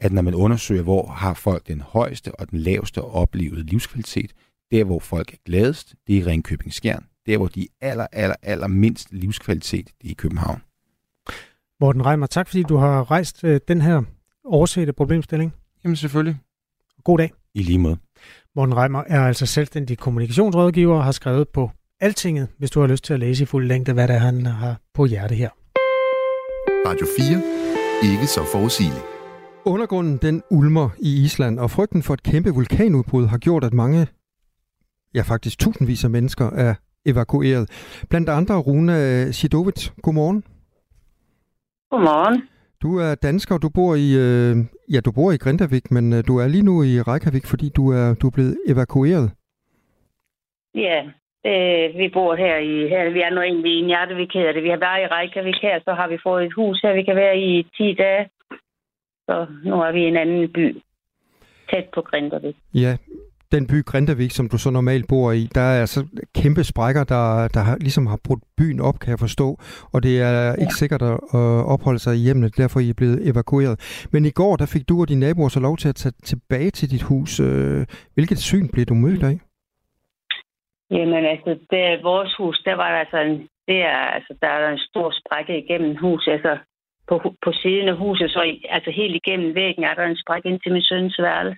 at når man undersøger, hvor har folk den højeste og den laveste oplevede livskvalitet, der, hvor folk er gladest, det er i Ringkøbing Skjern. Der, hvor de aller, aller, aller mindst livskvalitet, det er i København. Morten Reimer, tak fordi du har rejst øh, den her oversete problemstilling. Jamen selvfølgelig. God dag. I lige måde. Morten Reimer er altså selvstændig kommunikationsrådgiver og har skrevet på Altinget, hvis du har lyst til at læse i fuld længde, hvad det er, han har på hjerte her. Radio 4. Ikke så forudsigeligt. Undergrunden den ulmer i Island, og frygten for et kæmpe vulkanudbrud har gjort, at mange ja faktisk tusindvis af mennesker er evakueret. Blandt andre Runa Sidovic. Godmorgen. Godmorgen. Du er dansker, du bor i øh, ja, du bor i Grindavik, men øh, du er lige nu i Reykjavik, fordi du er du er blevet evakueret. Ja, øh, vi bor her i her vi er nu egentlig i Njartevik hedder det. Vi har været i Reykjavik her, så har vi fået et hus her, vi kan være i 10 dage. Så nu er vi i en anden by tæt på Grindavik. Ja, den by Grindavik, som du så normalt bor i, der er altså kæmpe sprækker, der, der har, ligesom har brudt byen op, kan jeg forstå. Og det er ja. ikke sikkert at opholde sig i hjemmet, derfor I er blevet evakueret. Men i går, der fik du og dine naboer så lov til at tage tilbage til dit hus. Øh, hvilket syn blev du mødt af? Jamen altså, det er vores hus, der var der altså en, det er, altså, der er en stor sprække igennem huset. Altså, på, på siden af huset, så altså helt igennem væggen er der en sprække ind til min søns værelse.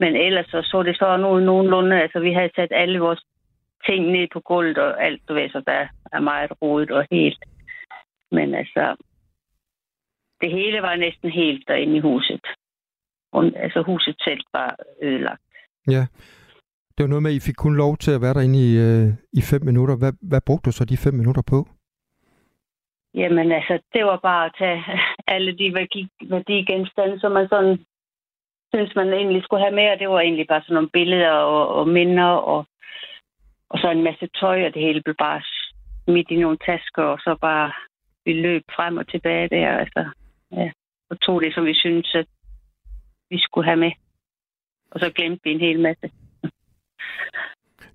Men ellers så, så det så nu nogenlunde, altså vi havde sat alle vores ting ned på gulvet og alt, du ved, så der er meget rodet og helt. Men altså, det hele var næsten helt derinde i huset. Og, altså huset selv var ødelagt. Ja. Det var noget med, at I fik kun lov til at være derinde i, øh, i fem minutter. Hvad, hvad brugte du så de fem minutter på? Jamen altså, det var bare at tage alle de værdi, værdigenstande, som man sådan synes, man egentlig skulle have med, og det var egentlig bare sådan nogle billeder og, og minder, og, og så en masse tøj, og det hele blev bare midt i nogle tasker, og så bare vi løb frem og tilbage der, altså, ja, og tog det, som vi synes, at vi skulle have med. Og så glemte vi en hel masse.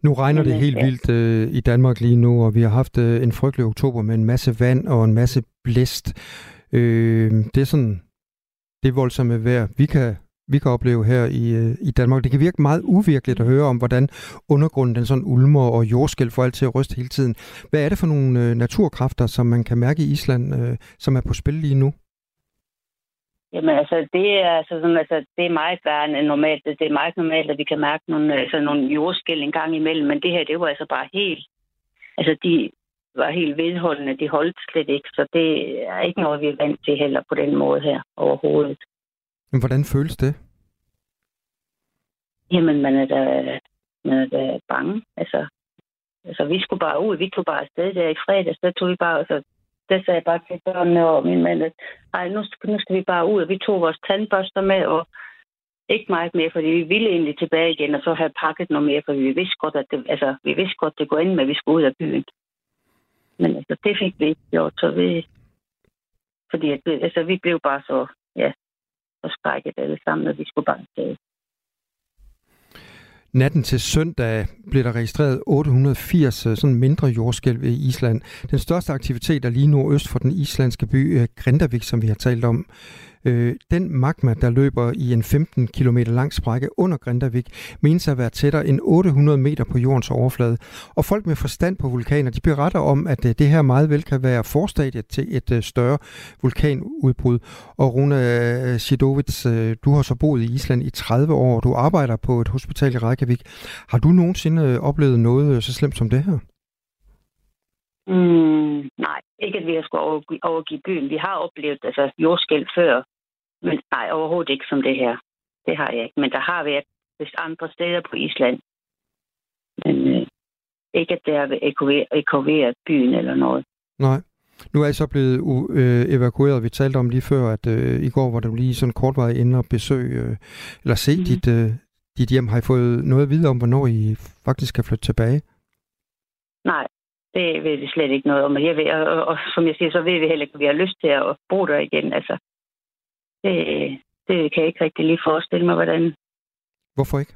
Nu regner det helt vildt øh, i Danmark lige nu, og vi har haft øh, en frygtelig oktober med en masse vand og en masse blæst. Øh, det er sådan det voldsomme vejr, vi kan, vi kan opleve her i, øh, i Danmark. Det kan virke meget uvirkeligt at høre om, hvordan undergrunden den sådan ulmer og jordskæld får alt til at ryste hele tiden. Hvad er det for nogle øh, naturkræfter, som man kan mærke i Island, øh, som er på spil lige nu? Jamen altså, det er, altså, sådan, altså, det er meget værende normalt. Det er meget normalt, at vi kan mærke nogle, altså, nogle jordskæld en gang imellem, men det her, det var altså bare helt... Altså, de var helt vedholdende. De holdt slet ikke, så det er ikke noget, vi er vant til heller på den måde her overhovedet. Men hvordan føles det? Jamen, man er da, man er da bange. Altså, altså, vi skulle bare ud. Vi tog bare afsted der i fredags. Der tog vi bare, altså, der sagde jeg bare til børnene og min mand, at Ej, nu, nu skal vi bare ud. Og vi tog vores tandbørster med, og ikke meget mere, fordi vi ville egentlig tilbage igen, og så have pakket noget mere, for vi vidste godt, at det, altså, vi vidste godt, det går ind med, at vi skulle ud af byen. Men altså, det fik vi ikke gjort, så vi... Fordi at, altså, vi blev bare så, ja, forskrækket alle sammen, at vi skulle bare tage. Natten til søndag blev der registreret 880 øh, sådan mindre jordskælv i Island. Den største aktivitet er lige nordøst for den islandske by øh, Grindavik, som vi har talt om. Øh, den magma, der løber i en 15 km lang sprække under Grindavik, menes at være tættere end 800 meter på jordens overflade. Og folk med forstand på vulkaner, de beretter om, at øh, det her meget vel kan være forstadiet til et øh, større vulkanudbrud. Og Rune øh, Sidovits, Sidovic, øh, du har så boet i Island i 30 år, og du arbejder på et hospital i Reykjavik. Har du nogensinde øh, oplevet noget øh, så slemt som det her? Mm, nej, ikke at vi har skulle overgive, overgive byen. Vi har oplevet altså, jordskæld før, men nej, overhovedet ikke som det her. Det har jeg ikke. Men der har været vist andre steder på Island. Men øh, ikke, at det har evakueret byen eller noget. Nej. Nu er I så blevet øh, evakueret. Vi talte om lige før, at øh, i går var du lige sådan kort vej inde og besøge, øh, eller se mm. dit, øh, dit hjem. Har I fået noget at vide om, hvornår I faktisk skal flytte tilbage? Nej, det ved vi slet ikke noget om. Jeg ved, og, og, og som jeg siger, så ved vi heller ikke, at vi har lyst til at bo der igen. Altså, det, det kan jeg ikke rigtig lige forestille mig, hvordan. Hvorfor ikke?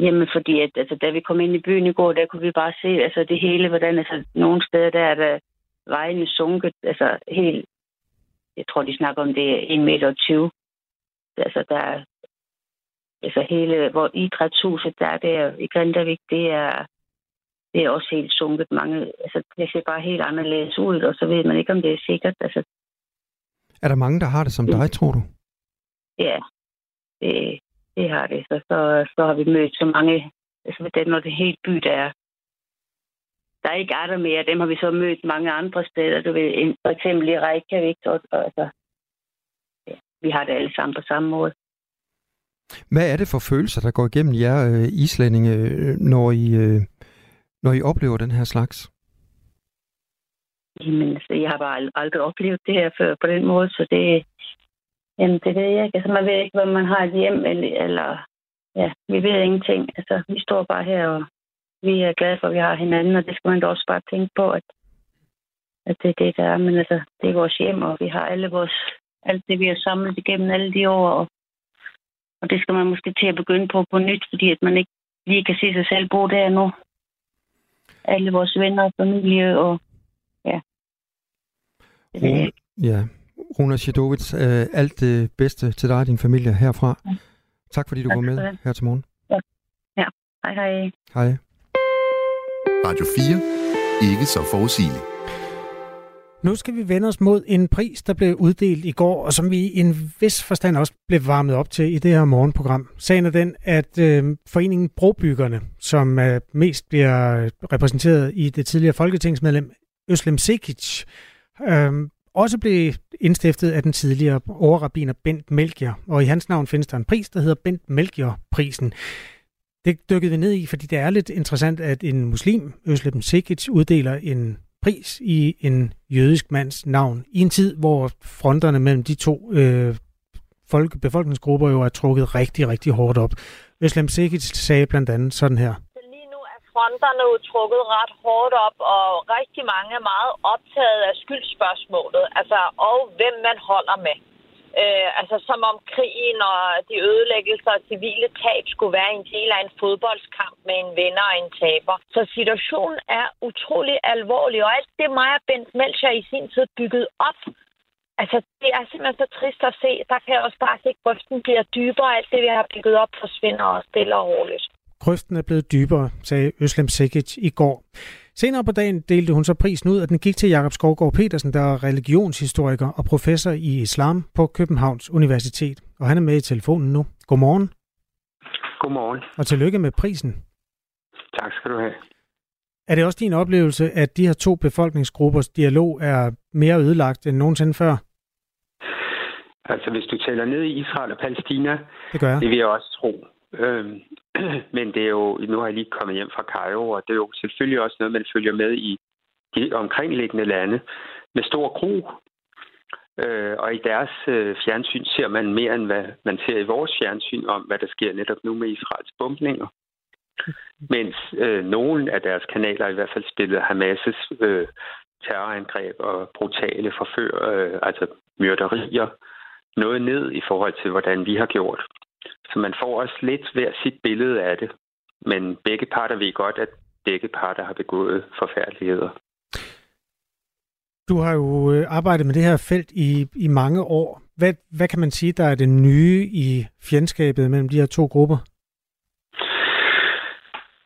Jamen, fordi at, altså, da vi kom ind i byen i går, der kunne vi bare se altså, det hele, hvordan altså, nogle steder der er der vejene sunket, altså helt, jeg tror, de snakker om det er 1,20 meter. Altså, der er, altså hele, hvor idrætshuset der, der i Grindavik, det er, det er også helt sunket mange, altså det ser bare helt anderledes ud, og så ved man ikke, om det er sikkert. Altså, er der mange, der har det som dig, tror du? Ja, det, det har det. Så, så, så har vi mødt så mange, altså det, når det helt by, der er, der ikke er der mere, dem har vi så mødt mange andre steder, du ved, for eksempel i Reykjavik, og, og altså, ja, vi har det alle sammen på samme måde. Hvad er det for følelser, der går igennem jer øh, islændinge, øh, når I, øh, når I oplever den her slags? Jamen, så altså, jeg har bare aldrig oplevet det her før på den måde, så det, jamen, det ved jeg ikke. Altså, man ved ikke, hvor man har et hjem, eller, eller ja, vi ved ingenting. Altså, vi står bare her, og vi er glade for, at vi har hinanden, og det skal man da også bare tænke på, at, at det er det, der er. Men altså, det er vores hjem, og vi har alle vores, alt det, vi har samlet igennem alle de år, og, og det skal man måske til at begynde på på nyt, fordi at man ikke lige kan se sig selv bo der nu. Alle vores venner og familie, og. Rune, ja. Runa Shidovic, øh, alt det bedste til dig og din familie herfra. Ja. Tak fordi du tak var med her til morgen. Ja. ja. Hej hej. Hej. Radio 4. Ikke så forudsigeligt. Nu skal vi vende os mod en pris, der blev uddelt i går, og som vi i en vis forstand også blev varmet op til i det her morgenprogram. Sagen er den, at øh, foreningen Brobyggerne, som øh, mest bliver repræsenteret i det tidligere folketingsmedlem Øslem Sekic, øh, også blev indstiftet af den tidligere overrabiner Bent Melchior. Og i hans navn findes der en pris, der hedder Bent Melchior-prisen. Det dykkede vi ned i, fordi det er lidt interessant, at en muslim, Øslem Sikic, uddeler en pris i en jødisk mands navn, i en tid, hvor fronterne mellem de to øh, folk, befolkningsgrupper jo er trukket rigtig, rigtig hårdt op. Øslem Sikic sagde blandt andet sådan her fronterne jo trukket ret hårdt op, og rigtig mange er meget optaget af skyldspørgsmålet, altså og hvem man holder med. Øh, altså som om krigen og de ødelæggelser og civile tab skulle være en del af en fodboldskamp med en vinder og en taber. Så situationen er utrolig alvorlig, og alt det mig og Bent Melcher i sin tid bygget op, altså det er simpelthen så trist at se. Der kan jeg også bare se, at grøften bliver dybere, alt det vi har bygget op forsvinder og stille og roligt. Grøften er blevet dybere, sagde Øslem Sikic i går. Senere på dagen delte hun så prisen ud, at den gik til Jakob Skovgaard Petersen, der er religionshistoriker og professor i islam på Københavns Universitet. Og han er med i telefonen nu. Godmorgen. Godmorgen. Og tillykke med prisen. Tak skal du have. Er det også din oplevelse, at de her to befolkningsgruppers dialog er mere ødelagt end nogensinde før? Altså, hvis du taler ned i Israel og Palæstina, det, gør jeg. det vil jeg også tro. Øhm, men det er jo, nu har jeg lige kommet hjem fra Cairo, og det er jo selvfølgelig også noget, man følger med i de omkringliggende lande med stor gro. Øh, og i deres øh, fjernsyn ser man mere, end hvad man ser i vores fjernsyn om, hvad der sker netop nu med Israels bombninger. Mens øh, nogle af deres kanaler i hvert fald spillede Hamas' øh, terrorangreb og brutale forfør, øh, altså myrderier, noget ned i forhold til, hvordan vi har gjort. Så man får også lidt hver sit billede af det. Men begge parter ved godt, at begge parter har begået forfærdeligheder. Du har jo øh, arbejdet med det her felt i, i mange år. Hvad, hvad kan man sige, der er det nye i fjendskabet mellem de her to grupper?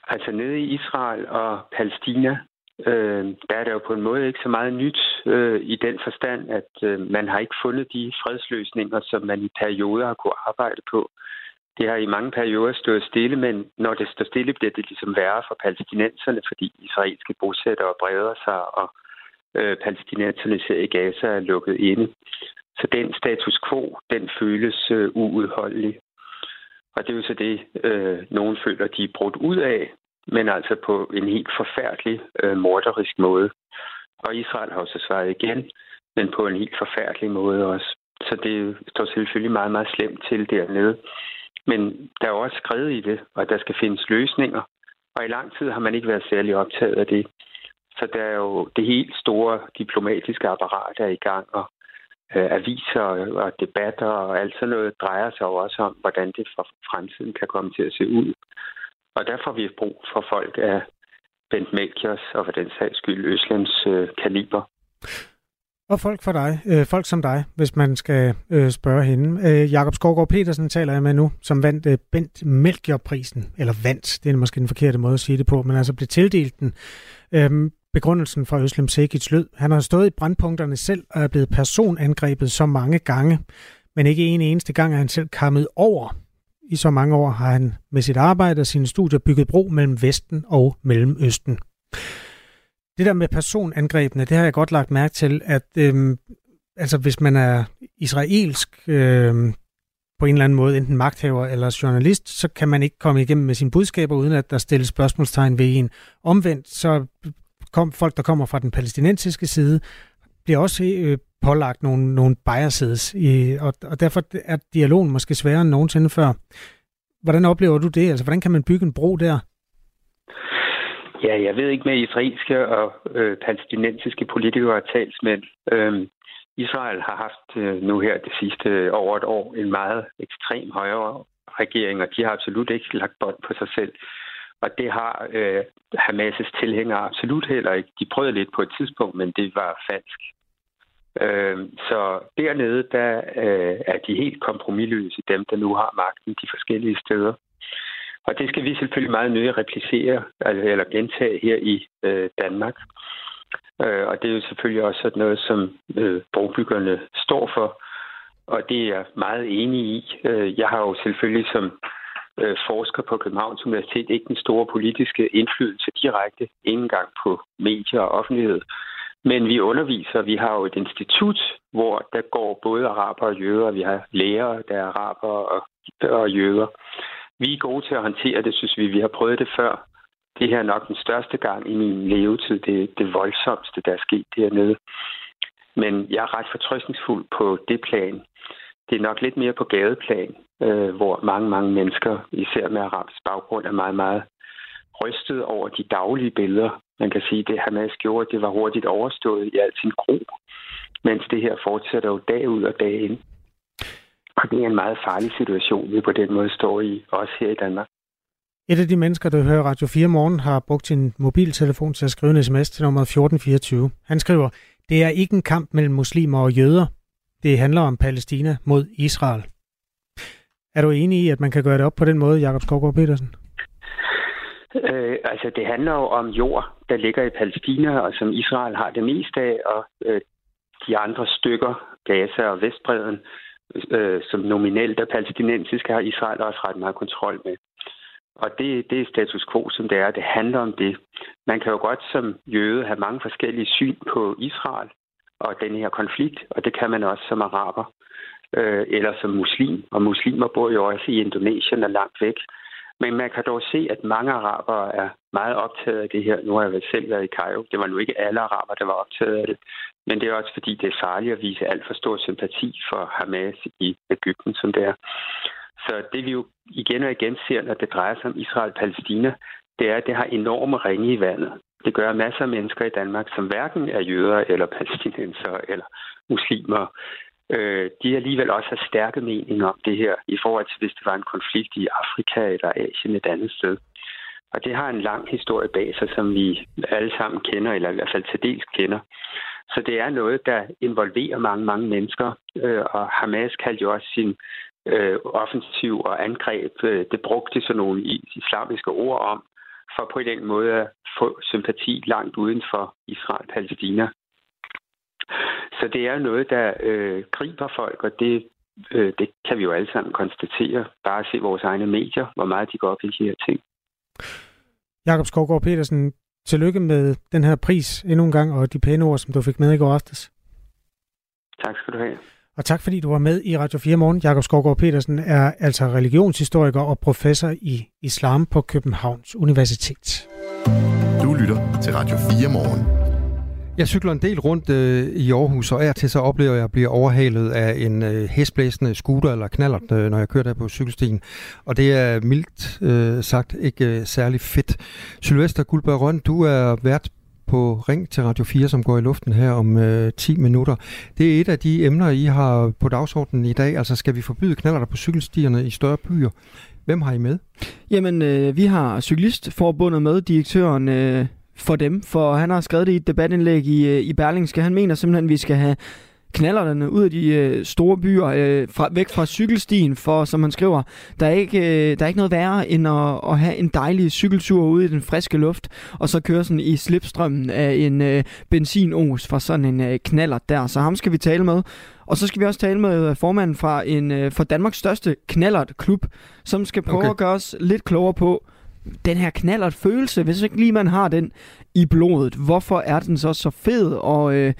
Altså nede i Israel og Palæstina, øh, der er der jo på en måde ikke så meget nyt øh, i den forstand, at øh, man har ikke fundet de fredsløsninger, som man i perioder har kunne arbejde på. Det har i mange perioder stået stille, men når det står stille, bliver det ligesom værre for palæstinenserne, fordi israelske bosættere breder sig, og øh, palæstinenserne ser i Gaza er lukket inde. Så den status quo, den føles øh, uudholdelig. Og det er jo så det, øh, nogen føler, de er brudt ud af, men altså på en helt forfærdelig, øh, morderisk måde. Og Israel har også svaret igen, men på en helt forfærdelig måde også. Så det står selvfølgelig meget, meget slemt til dernede. Men der er også skrevet i det, og der skal findes løsninger. Og i lang tid har man ikke været særlig optaget af det. Så der er jo det helt store diplomatiske apparat er i gang, og øh, aviser og debatter og alt sådan noget drejer sig jo også om, hvordan det for fremtiden kan komme til at se ud. Og derfor har vi brug for folk af Bent Melchiors og for den sags skyld Øslands øh, kaliber. Og folk for dig, øh, folk som dig, hvis man skal øh, spørge hende. Øh, Jakob Skovgaard Petersen taler jeg med nu, som vandt øh, Bent Melchior-prisen, eller vandt, det er måske den forkerte måde at sige det på, men altså blev tildelt den. Øh, begrundelsen for Øslem Sekic lød. Han har stået i brandpunkterne selv og er blevet personangrebet så mange gange, men ikke en eneste gang er han selv kommet over. I så mange år har han med sit arbejde og sine studier bygget bro mellem Vesten og Mellemøsten. Det der med personangrebene, det har jeg godt lagt mærke til, at øhm, altså hvis man er israelsk øhm, på en eller anden måde, enten magthaver eller journalist, så kan man ikke komme igennem med sine budskaber, uden at der stilles spørgsmålstegn ved en. Omvendt, så kom folk, der kommer fra den palæstinensiske side, bliver også øh, pålagt nogle, nogle biases, i, og, og derfor er dialogen måske sværere end nogensinde før. Hvordan oplever du det? Altså, hvordan kan man bygge en bro der? Ja, jeg ved ikke med israelske og øh, palæstinensiske politikere og talsmænd. Øhm, Israel har haft øh, nu her det sidste øh, over et år en meget ekstrem højere regering, og de har absolut ikke lagt bånd på sig selv. Og det har øh, Hamas' tilhængere absolut heller ikke. De prøvede lidt på et tidspunkt, men det var falsk. Øh, så dernede, der øh, er de helt kompromilløse, dem der nu har magten de forskellige steder. Og det skal vi selvfølgelig meget nøje replicere, altså, eller gentage her i øh, Danmark. Øh, og det er jo selvfølgelig også sådan noget, som øh, står for, og det er jeg meget enig i. Øh, jeg har jo selvfølgelig som øh, forsker på Københavns Universitet ikke den store politiske indflydelse direkte, ikke engang på medier og offentlighed. Men vi underviser, vi har jo et institut, hvor der går både araber og jøder, vi har lærere, der er araber og, og jøder. Vi er gode til at håndtere det, synes vi. Vi har prøvet det før. Det her er nok den største gang i min levetid. Det det voldsomste, der er sket dernede. Men jeg er ret fortrøstningsfuld på det plan. Det er nok lidt mere på gadeplan, øh, hvor mange, mange mennesker, især med arabisk baggrund, er meget, meget rystet over de daglige billeder. Man kan sige, at det Hamas gjorde, det var hurtigt overstået i al sin gro, mens det her fortsætter jo dag ud og dag ind. Og det er en meget farlig situation, vi på den måde står i, også her i Danmark. Et af de mennesker, der hører Radio 4 morgen, har brugt sin mobiltelefon til at skrive en sms til nummer 1424. Han skriver, det er ikke en kamp mellem muslimer og jøder. Det handler om Palæstina mod Israel. Er du enig i, at man kan gøre det op på den måde, Jakob Skovgaard Petersen? Øh, altså, det handler jo om jord, der ligger i Palæstina, og som Israel har det meste af, og øh, de andre stykker, Gaza og Vestbreden, øh, som nominelt er palæstinensiske, har Israel også ret meget kontrol med. Og det, det er status quo, som det er. Det handler om det. Man kan jo godt som jøde have mange forskellige syn på Israel og den her konflikt, og det kan man også som araber øh, eller som muslim. Og muslimer bor jo også i Indonesien og langt væk. Men man kan dog se, at mange arabere er meget optaget af det her. Nu har jeg selv været i Cairo. Det var nu ikke alle arabere, der var optaget af det. Men det er også fordi, det er farligt at vise alt for stor sympati for Hamas i Ægypten, som det er. Så det vi jo igen og igen ser, når det drejer sig om Israel-Palæstina, det er, at det har enorme ringe i vandet. Det gør masser af mennesker i Danmark, som hverken er jøder eller palæstinenser eller muslimer, øh, de alligevel også har stærke meninger om det her, i forhold til hvis det var en konflikt i Afrika eller Asien et andet sted. Og det har en lang historie bag sig, som vi alle sammen kender, eller i hvert fald til dels kender. Så det er noget, der involverer mange, mange mennesker, øh, og Hamas kaldte jo også sin øh, offensiv og angreb, øh, det brugte sådan nogle islamiske ord om, for på den måde at få sympati langt uden for Israel-Palæstina. Så det er noget, der øh, griber folk, og det, øh, det kan vi jo alle sammen konstatere. Bare se vores egne medier, hvor meget de går op i de her ting. Jakob Skovgaard Petersen, tillykke med den her pris endnu en gang, og de pæne ord, som du fik med i går aftes. Tak skal du have. Og tak fordi du var med i Radio 4 Morgen. Jakob Skovgaard Petersen er altså religionshistoriker og professor i islam på Københavns Universitet. Du lytter til Radio 4 Morgen. Jeg cykler en del rundt øh, i Aarhus, og er til så oplever jeg at overhalet af en øh, hestblæsende scooter eller knallert, øh, når jeg kører der på cykelstien. Og det er mildt øh, sagt ikke øh, særlig fedt. Sylvester Guldberg Røn, du er vært på Ring til Radio 4, som går i luften her om øh, 10 minutter. Det er et af de emner, I har på dagsordenen i dag. Altså skal vi forbyde knallerter på cykelstierne i større byer? Hvem har I med? Jamen, øh, vi har Cyklistforbundet med, direktøren øh, for dem, for han har skrevet det i et debatindlæg i, øh, i Berlingske. Han mener simpelthen, at vi skal have knallerne ud af de øh, store byer, øh, fra, væk fra cykelstien, for som han skriver, der er ikke, øh, der er ikke noget værre end at, at have en dejlig cykeltur ude i den friske luft, og så køre sådan i slipstrømmen af en øh, benzinos fra sådan en øh, knaller der. Så ham skal vi tale med. Og så skal vi også tale med øh, formanden fra, en, øh, fra Danmarks største knallert-klub, som skal prøve okay. at gøre os lidt klogere på, den her knallert følelse, hvis ikke lige man har den i blodet, hvorfor er den så så fed, og øh,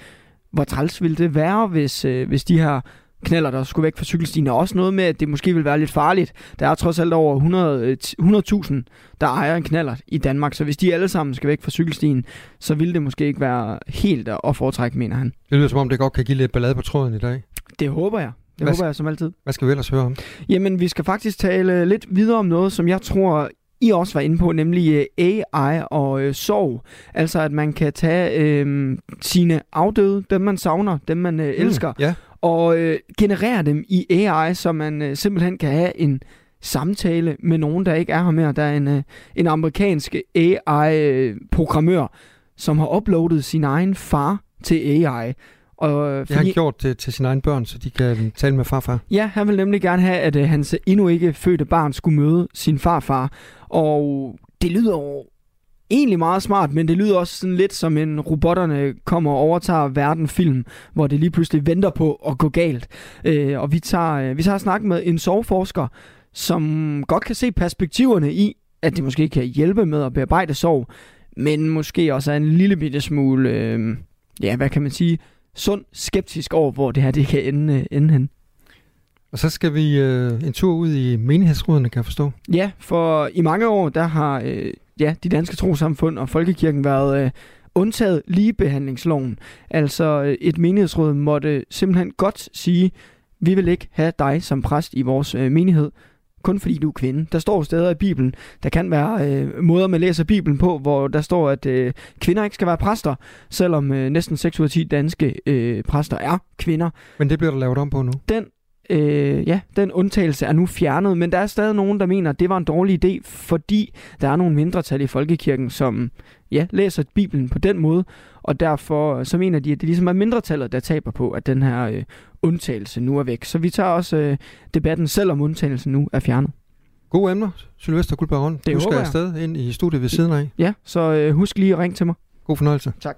hvor træls ville det være, hvis, øh, hvis de her knaller, der skulle væk fra cykelstien, er også noget med, at det måske vil være lidt farligt. Der er trods alt over 100.000, 100 der ejer en knaller i Danmark, så hvis de alle sammen skal væk fra cykelstien, så vil det måske ikke være helt at foretrække, mener han. Det lyder som om, det godt kan give lidt ballade på tråden i dag. Det håber jeg. Det hvad, håber jeg som altid. Hvad skal vi ellers høre om? Jamen, vi skal faktisk tale lidt videre om noget, som jeg tror, i også var inde på, nemlig øh, AI og øh, sorg. Altså at man kan tage øh, sine afdøde, dem man savner, dem man øh, mm, elsker, ja. og øh, generere dem i AI, så man øh, simpelthen kan have en samtale med nogen, der ikke er her mere. Der er en, øh, en amerikansk AI-programmør, som har uploadet sin egen far til AI. Og, fordi, det har han gjort til, til sine egne børn, så de kan tale med farfar. Ja, han vil nemlig gerne have, at uh, hans endnu ikke fødte barn skulle møde sin farfar. Og det lyder jo egentlig meget smart, men det lyder også sådan lidt som en robotterne kommer og overtager verden film, hvor det lige pludselig venter på at gå galt. Uh, og vi tager, uh, vi tager snak med en soveforsker, som godt kan se perspektiverne i, at det måske kan hjælpe med at bearbejde sorg, men måske også er en lille bitte smule, øh, ja, hvad kan man sige, sund skeptisk over, hvor det her det kan ende, ende hen. Og så skal vi øh, en tur ud i menighedsrådene, kan jeg forstå. Ja, for i mange år, der har øh, ja, de danske trosamfund og folkekirken været øh, undtaget ligebehandlingsloven. Altså øh, et menighedsråd måtte simpelthen godt sige, vi vil ikke have dig som præst i vores øh, menighed, kun fordi du er kvinde. Der står steder i Bibelen, der kan være øh, måder, man læser Bibelen på, hvor der står, at øh, kvinder ikke skal være præster, selvom øh, næsten 6 ud af 10 danske øh, præster er kvinder. Men det bliver der lavet om på nu? Den øh, ja, den undtagelse er nu fjernet, men der er stadig nogen, der mener, at det var en dårlig idé, fordi der er nogle mindretal i folkekirken, som ja, læser Bibelen på den måde, og derfor så mener de, at det ligesom er mindretallet, der taber på, at den her øh, undtagelse nu er væk. Så vi tager også øh, debatten, selvom undtagelsen nu er fjernet. Gode emner, Sylvester Guldberg Det Du skal håber jeg. afsted ind i studiet ved siden af. Ja, så øh, husk lige at ringe til mig. God fornøjelse. Tak.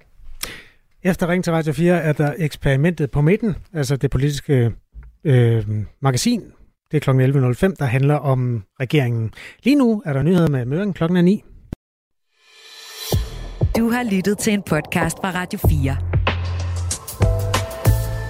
Efter Ring til Radio 4 er der eksperimentet på midten, altså det politiske øh, magasin. Det er kl. 11.05, der handler om regeringen. Lige nu er der nyheder med Møring klokken er 9. Du har lyttet til en podcast fra Radio 4.